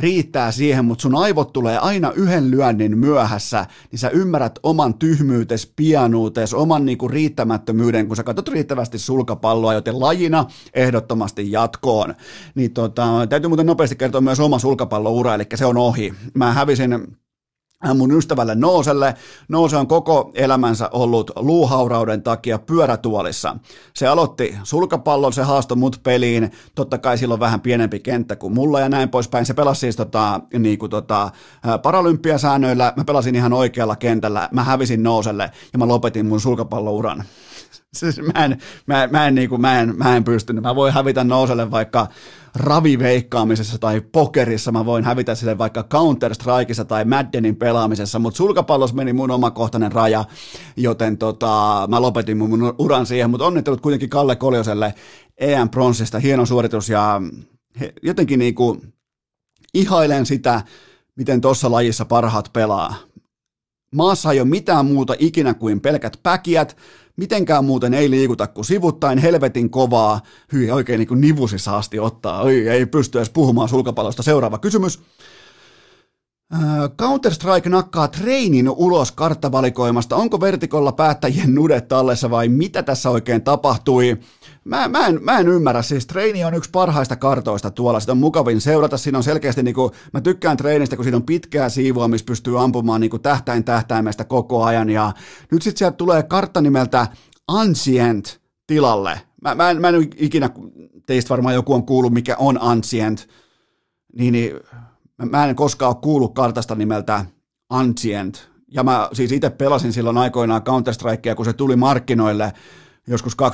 riittää siihen, mutta sun aivot tulee aina yhden lyönnin myöhässä, niin sä ymmärrät oman tyhmyytes, pianuutes, oman niinku riittämättömyyden, kun sä katsot riittävästi sulkapalloa, joten lajina ehdottomasti jatkoon. Niin tota, täytyy muuten nopeasti kertoa myös oma sulkapalloura, eli se on ohi. Mä hävisin mun ystävälle Nooselle. Noose on koko elämänsä ollut luuhaurauden takia pyörätuolissa. Se aloitti sulkapallon, se haastoi mut peliin. Totta kai silloin vähän pienempi kenttä kuin mulla ja näin poispäin. Se pelasi siis tota, niin kuin tota, paralympiasäännöillä. Mä pelasin ihan oikealla kentällä. Mä hävisin Nooselle ja mä lopetin mun sulkapallouran. Siis mä en, mä, mä en, niin kuin, mä en, mä en pystynyt. Mä voin hävitä Nooselle vaikka raviveikkaamisessa tai pokerissa, mä voin hävitä sille vaikka Counter-Strikeissa tai Maddenin pelaamisessa, mutta sulkapallossa meni mun omakohtainen raja, joten tota, mä lopetin mun uran siihen, mutta onnittelut kuitenkin Kalle Koljoselle EM Pronsista, hieno suoritus ja jotenkin niinku ihailen sitä, miten tuossa lajissa parhaat pelaa. Maassa ei ole mitään muuta ikinä kuin pelkät päkiät, mitenkään muuten ei liikuta kuin sivuttain, helvetin kovaa, hyi oikein niin kuin nivusissa asti ottaa, Oi, ei pysty edes puhumaan sulkapallosta. Seuraava kysymys. Äh, Counter-Strike nakkaa treinin ulos karttavalikoimasta. Onko vertikolla päättäjien nudet tallessa vai mitä tässä oikein tapahtui? Mä, mä, en, mä en ymmärrä, siis treini on yksi parhaista kartoista tuolla, sitä on mukavin seurata, siinä on selkeästi, niin kuin, mä tykkään treenistä, kun siinä on pitkää siivua, missä pystyy ampumaan niin kuin tähtäin tähtäimestä koko ajan, ja nyt sitten sieltä tulee kartta nimeltä Ancient tilalle. Mä, mä, en, mä en ikinä, teistä varmaan joku on kuullut, mikä on Ancient, niin, niin mä en koskaan ole kuullut kartasta nimeltä Ancient, ja mä siis itse pelasin silloin aikoinaan Counter-Strikea, kun se tuli markkinoille, joskus 2003-2002,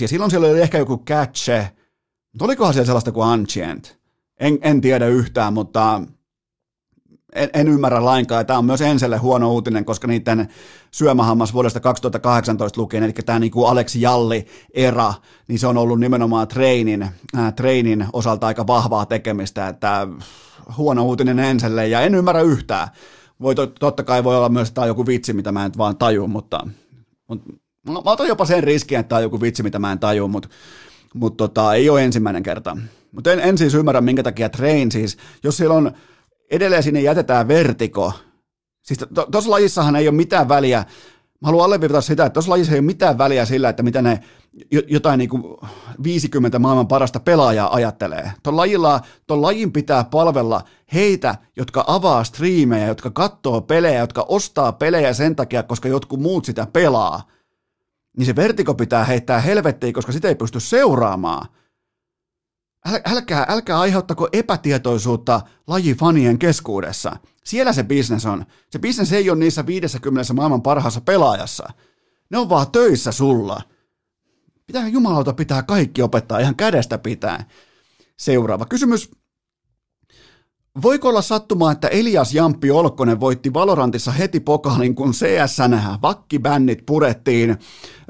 ja silloin siellä oli ehkä joku catche, mutta olikohan siellä sellaista kuin Ancient? En, en tiedä yhtään, mutta en, en ymmärrä lainkaan, ja tämä on myös Enselle huono uutinen, koska niiden syömähammas vuodesta 2018 lukien, eli tämä niin kuin Aleksi Jalli-era, niin se on ollut nimenomaan treinin, äh, treinin osalta aika vahvaa tekemistä, että huono uutinen Enselle, ja en ymmärrä yhtään. Voi, totta kai voi olla myös, että tämä on joku vitsi, mitä mä en vaan taju, mutta, mutta Mä, otan jopa sen riskin, että tämä on joku vitsi, mitä mä en tajua, mutta mut tota, ei ole ensimmäinen kerta. Mutta en, en siis ymmärrä, minkä takia train siis, jos siellä on edelleen sinne jätetään vertiko, siis tuossa to, lajissahan ei ole mitään väliä, mä haluan alleviivata sitä, että tuossa lajissa ei ole mitään väliä sillä, että mitä ne jotain niin kuin 50 maailman parasta pelaajaa ajattelee. Tuon lajilla, lajin pitää palvella heitä, jotka avaa striimejä, jotka katsoo pelejä, jotka ostaa pelejä sen takia, koska jotkut muut sitä pelaa niin se vertiko pitää heittää helvettiin, koska sitä ei pysty seuraamaan. Äl, älkää, älkää aiheuttako epätietoisuutta lajifanien keskuudessa. Siellä se bisnes on. Se bisnes ei ole niissä 50 maailman parhaassa pelaajassa. Ne on vaan töissä sulla. Pitää jumalauta pitää kaikki opettaa ihan kädestä pitää. Seuraava kysymys. Voiko olla sattumaa, että Elias Jamppi Olkkonen voitti Valorantissa heti pokaalin, kun CSN vakkibännit purettiin?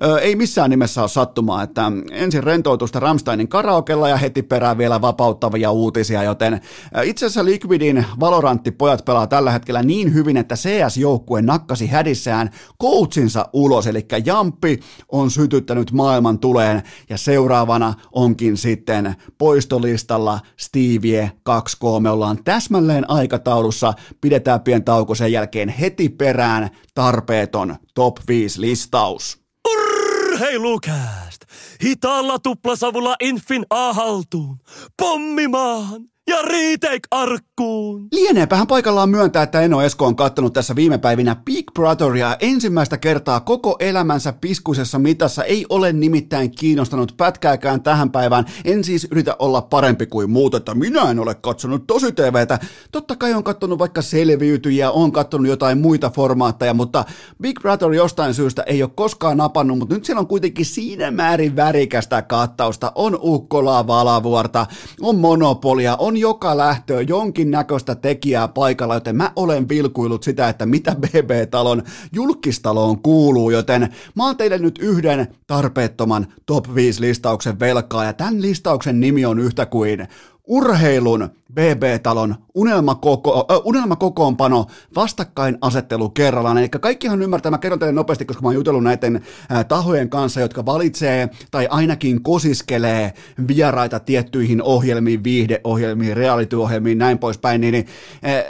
Ö, ei missään nimessä ole sattumaa, että ensin rentoutusta Ramsteinin karaokella ja heti perään vielä vapauttavia uutisia, joten itse asiassa Liquidin Valorantti-pojat pelaa tällä hetkellä niin hyvin, että CS-joukkue nakkasi hädissään coachinsa ulos, eli Jamppi on sytyttänyt maailman tuleen ja seuraavana onkin sitten poistolistalla Stevie 2K. Me ollaan täsmälleen aikataulussa, pidetään pien tauko sen jälkeen heti perään tarpeeton top 5 listaus. Urheilukääst! Hitaalla tuplasavulla Infin A haltuun! Pommimaan! Ja retake arkkuun. Lieneepähän paikallaan myöntää, että Eno Esko on kattonut tässä viime päivinä Big Brotheria ensimmäistä kertaa koko elämänsä piskuisessa mitassa. Ei ole nimittäin kiinnostanut pätkääkään tähän päivään. En siis yritä olla parempi kuin muut, että minä en ole katsonut tosi TVtä. Totta kai on kattonut vaikka selviytyjiä, on kattonut jotain muita formaatteja, mutta Big Brother jostain syystä ei ole koskaan napannut, mutta nyt siellä on kuitenkin siinä määrin värikästä kattausta. On Ukkolaa, Valavuorta, on Monopolia, on joka lähtöä jonkinnäköistä tekijää paikalla, joten mä olen vilkuillut sitä, että mitä BB-talon julkistaloon kuuluu, joten mä oon teille nyt yhden tarpeettoman top 5 listauksen velkaa, ja tämän listauksen nimi on yhtä kuin urheilun BB-talon unelmakoko, äh, unelmakokoonpano vastakkainasettelu kerrallaan. Eli kaikkihan ymmärtää, mä kerron teille nopeasti, koska mä oon jutellut näiden äh, tahojen kanssa, jotka valitsee tai ainakin kosiskelee vieraita tiettyihin ohjelmiin, viihdeohjelmiin, reality-ohjelmiin, näin poispäin, niin, niin äh,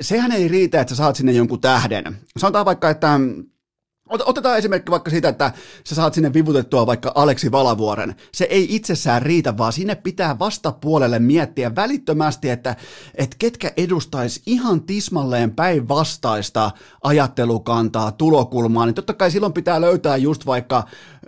sehän ei riitä, että sä saat sinne jonkun tähden. Sanotaan vaikka, että Otetaan esimerkki vaikka siitä, että sä saat sinne vivutettua vaikka Aleksi Valavuoren. Se ei itsessään riitä, vaan sinne pitää vastapuolelle miettiä välittömästi, että, että ketkä edustais ihan tismalleen päinvastaista ajattelukantaa, tulokulmaa, niin totta kai silloin pitää löytää just vaikka,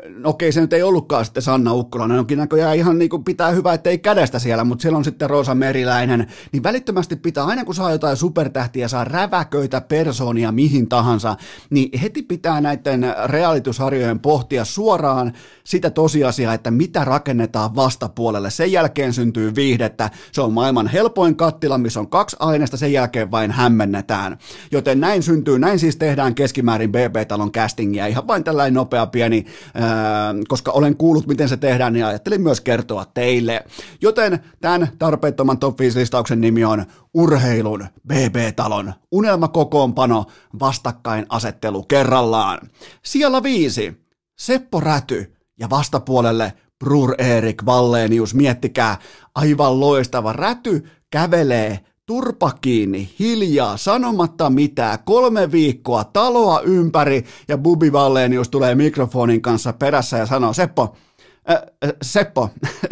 no okei se nyt ei ollutkaan sitten Sanna Ukkolainen, onkin näköjään ihan niin kuin pitää hyvä, ettei kädestä siellä, mutta siellä on sitten Rosa Meriläinen, niin välittömästi pitää, aina kun saa jotain supertähtiä, saa räväköitä persoonia mihin tahansa, niin heti pitää näitä näiden realitysarjojen pohtia suoraan sitä tosiasiaa, että mitä rakennetaan vastapuolelle. Sen jälkeen syntyy viihdettä. Se on maailman helpoin kattila, missä on kaksi aineesta, sen jälkeen vain hämmennetään. Joten näin syntyy, näin siis tehdään keskimäärin BB-talon castingia. Ihan vain tällainen nopea pieni, ää, koska olen kuullut, miten se tehdään, niin ajattelin myös kertoa teille. Joten tämän tarpeettoman top 5 listauksen nimi on urheilun BB-talon unelmakokoonpano vastakkainasettelu kerrallaan. Siellä viisi, Seppo Räty ja vastapuolelle Brur Erik Vallenius, miettikää, aivan loistava. Räty kävelee turpa kiinni, hiljaa, sanomatta mitään, kolme viikkoa taloa ympäri ja Bubi Vallenius tulee mikrofonin kanssa perässä ja sanoo, Seppo, Seppo,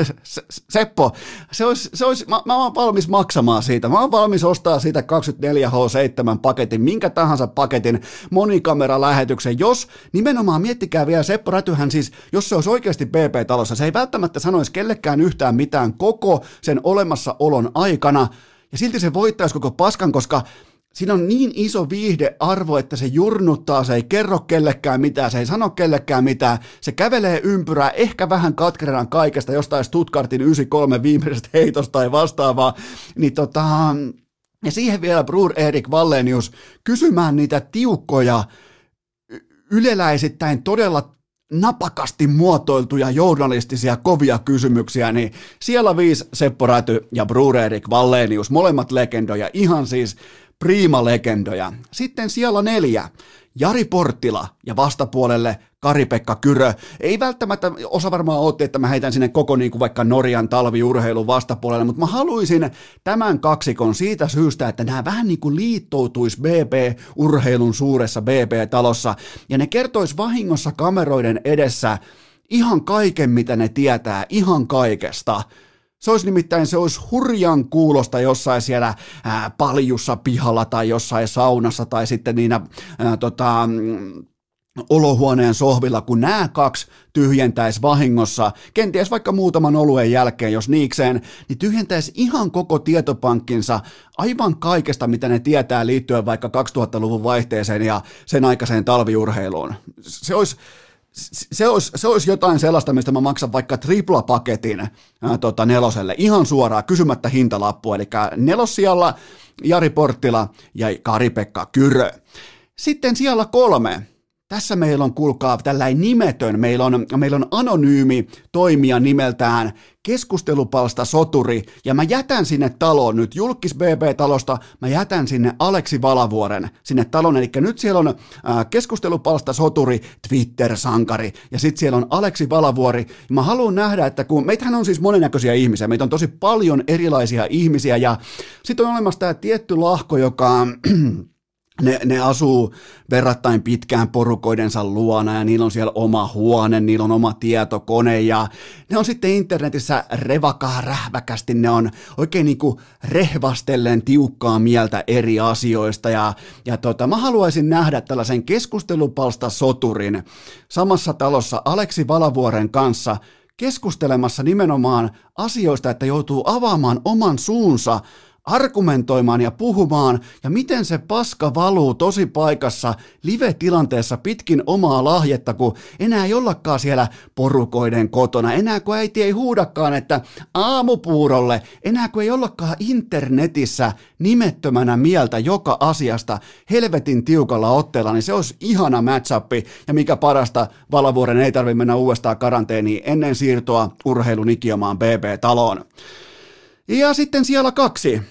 Seppo, se olisi, se olisi, mä, mä oon valmis maksamaan siitä. Mä oon valmis ostaa siitä 24H7 paketin, minkä tahansa paketin, monikameralähetyksen, jos nimenomaan miettikää vielä Seppo Rätyhän siis, jos se olisi oikeasti BP-talossa, se ei välttämättä sanoisi kellekään yhtään mitään koko sen olemassaolon aikana, ja silti se voittaisi koko paskan, koska siinä on niin iso viihdearvo, että se jurnuttaa, se ei kerro kellekään mitään, se ei sano kellekään mitään, se kävelee ympyrää ehkä vähän katkerana kaikesta jostain Stuttgartin 93 viimeisestä heitosta tai vastaavaa, niin tota, ja siihen vielä Brur Erik Vallenius kysymään niitä tiukkoja, yleläisittäin todella napakasti muotoiltuja journalistisia kovia kysymyksiä, niin siellä viisi Seppo Räty ja Brur Erik Vallenius, molemmat legendoja, ihan siis priima-legendoja. Sitten siellä neljä, Jari Porttila ja vastapuolelle Kari-Pekka Kyrö. Ei välttämättä osa varmaan otti, että mä heitän sinne koko niin kuin vaikka Norjan talviurheilun vastapuolelle, mutta mä haluaisin tämän kaksikon siitä syystä, että nämä vähän niin kuin liittoutuisi BB-urheilun suuressa BB-talossa ja ne kertois vahingossa kameroiden edessä ihan kaiken, mitä ne tietää, ihan kaikesta. Se olisi nimittäin, se olisi hurjan kuulosta jossain siellä ää, paljussa pihalla tai jossain saunassa tai sitten niinä ää, tota, olohuoneen sohvilla, kun nämä kaksi tyhjentäisi vahingossa, kenties vaikka muutaman oluen jälkeen, jos niikseen, niin tyhjentäisi ihan koko tietopankkinsa aivan kaikesta, mitä ne tietää liittyen vaikka 2000-luvun vaihteeseen ja sen aikaiseen talviurheiluun. Se olisi, se olisi, se olisi jotain sellaista, mistä mä maksan vaikka triplapaketin ää, tota, neloselle ihan suoraan kysymättä hintalappua. Eli nelossijalla Jari Porttila ja Kari-Pekka Kyrö. Sitten siellä kolme. Tässä meillä on, kuulkaa, tällainen nimetön, meillä on, meillä on anonyymi toimija nimeltään keskustelupalsta soturi, ja mä jätän sinne taloon nyt, julkis BB-talosta, mä jätän sinne Aleksi Valavuoren sinne talon, eli nyt siellä on äh, keskustelupalsta soturi, Twitter-sankari, ja sitten siellä on Aleksi Valavuori, ja mä haluan nähdä, että kun meitähän on siis monennäköisiä ihmisiä, meitä on tosi paljon erilaisia ihmisiä, ja sitten on olemassa tämä tietty lahko, joka ne, ne asuu verrattain pitkään porukoidensa luona ja niillä on siellä oma huone, niillä on oma tietokone ja ne on sitten internetissä revakaa rähväkästi, ne on oikein niinku rehvastellen tiukkaa mieltä eri asioista ja, ja tota, mä haluaisin nähdä tällaisen keskustelupalsta soturin samassa talossa Aleksi Valavuoren kanssa keskustelemassa nimenomaan asioista, että joutuu avaamaan oman suunsa argumentoimaan ja puhumaan, ja miten se paska valuu tosi paikassa live-tilanteessa pitkin omaa lahjetta, kun enää ei ollakaan siellä porukoiden kotona, enää kun äiti ei huudakaan, että aamupuurolle, enää kun ei ollakaan internetissä nimettömänä mieltä joka asiasta helvetin tiukalla otteella, niin se olisi ihana match ja mikä parasta, Valavuoren ei tarvitse mennä uudestaan karanteeniin ennen siirtoa urheilun ikiomaan BB-taloon. Ja sitten siellä kaksi.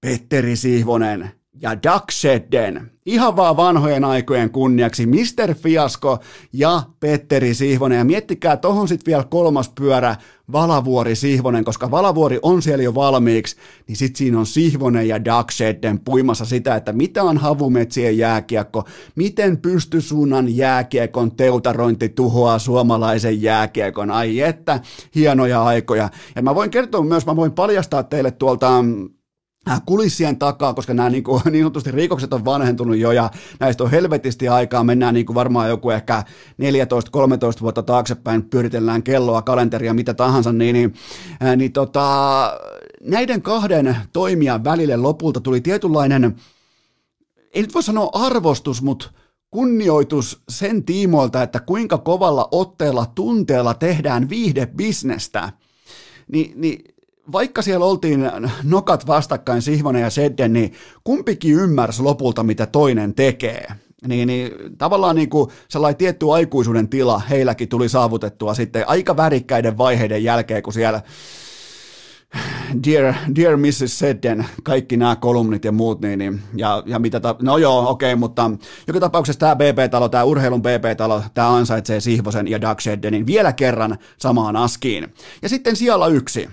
Petteri Sihvonen ja Duck Shedden. Ihan vaan vanhojen aikojen kunniaksi Mr. Fiasko ja Petteri Sihvonen. Ja miettikää tohon sitten vielä kolmas pyörä, Valavuori Sihvonen, koska Valavuori on siellä jo valmiiksi, niin sitten siinä on Sihvonen ja Duck Shedden puimassa sitä, että mitä on havumetsien jääkiekko, miten pystysuunnan jääkiekon teutarointi tuhoaa suomalaisen jääkiekon. Ai että, hienoja aikoja. Ja mä voin kertoa myös, mä voin paljastaa teille tuolta Äh, kulissien takaa, koska nämä niin, kuin, niin sanotusti rikokset on vanhentunut jo ja näistä on helvetisti aikaa, mennään niin kuin varmaan joku ehkä 14-13 vuotta taaksepäin, pyöritellään kelloa, kalenteria, mitä tahansa, niin, niin, äh, niin tota, näiden kahden toimijan välille lopulta tuli tietynlainen, ei nyt voi sanoa arvostus, mutta kunnioitus sen tiimoilta, että kuinka kovalla otteella, tunteella tehdään viihdebisnestä, niin, niin vaikka siellä oltiin nokat vastakkain Sihvonen ja Sedden, niin kumpikin ymmärsi lopulta, mitä toinen tekee. Niin, niin tavallaan niin kuin sellainen tietty aikuisuuden tila heilläkin tuli saavutettua sitten aika värikkäiden vaiheiden jälkeen, kun siellä Dear, Dear Mrs. Sedden, kaikki nämä kolumnit ja muut, niin, niin ja, ja mitä, ta- no joo, okei, okay, mutta joka tapauksessa tämä BP-talo, tämä urheilun BP-talo, tämä ansaitsee Sihvosen ja Doug Sheddenin vielä kerran samaan askiin. Ja sitten siellä yksi,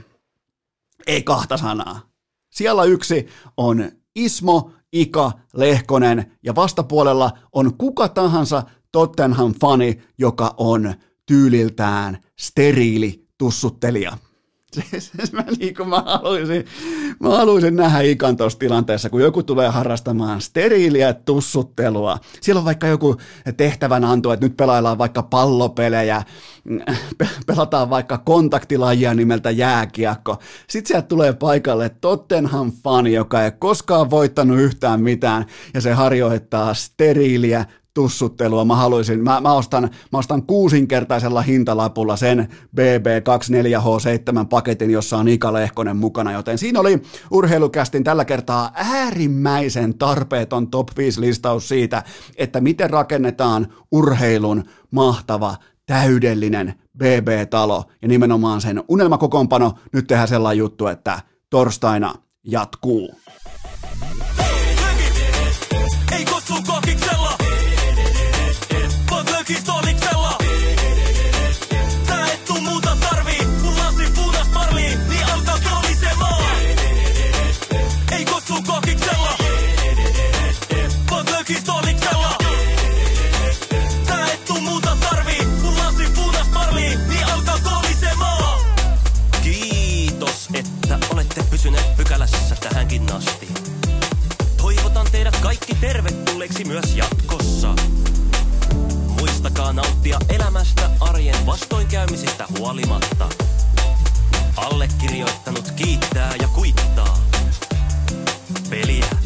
ei kahta sanaa. Siellä yksi on Ismo Ika Lehkonen ja vastapuolella on kuka tahansa Tottenham-fani, joka on tyyliltään steriili tussuttelija. Siis mä, niin kuin mä, haluaisin, mä haluaisin nähdä Ikan tuossa tilanteessa, kun joku tulee harrastamaan steriiliä tussuttelua. Siellä on vaikka joku tehtävän anto, että nyt pelaillaan vaikka pallopelejä, pelataan vaikka kontaktilajia nimeltä jääkiekko. Sitten sieltä tulee paikalle Tottenham-fani, joka ei koskaan voittanut yhtään mitään, ja se harjoittaa steriiliä tussuttelua. Mä haluaisin, mä, mä, ostan, mä ostan kuusinkertaisella hintalapulla sen BB24H7 paketin, jossa on Ika Lehkonen mukana, joten siinä oli urheilukästin tällä kertaa äärimmäisen tarpeeton top 5 listaus siitä, että miten rakennetaan urheilun mahtava täydellinen BB-talo ja nimenomaan sen unelmakokoonpano. Nyt tehdään sellainen juttu, että torstaina jatkuu. Ei kokiksella. tähänkin asti. Toivotan teidät kaikki tervetulleeksi myös jatkossa. Muistakaa nauttia elämästä arjen vastoinkäymisistä huolimatta. Allekirjoittanut kiittää ja kuittaa. Peliä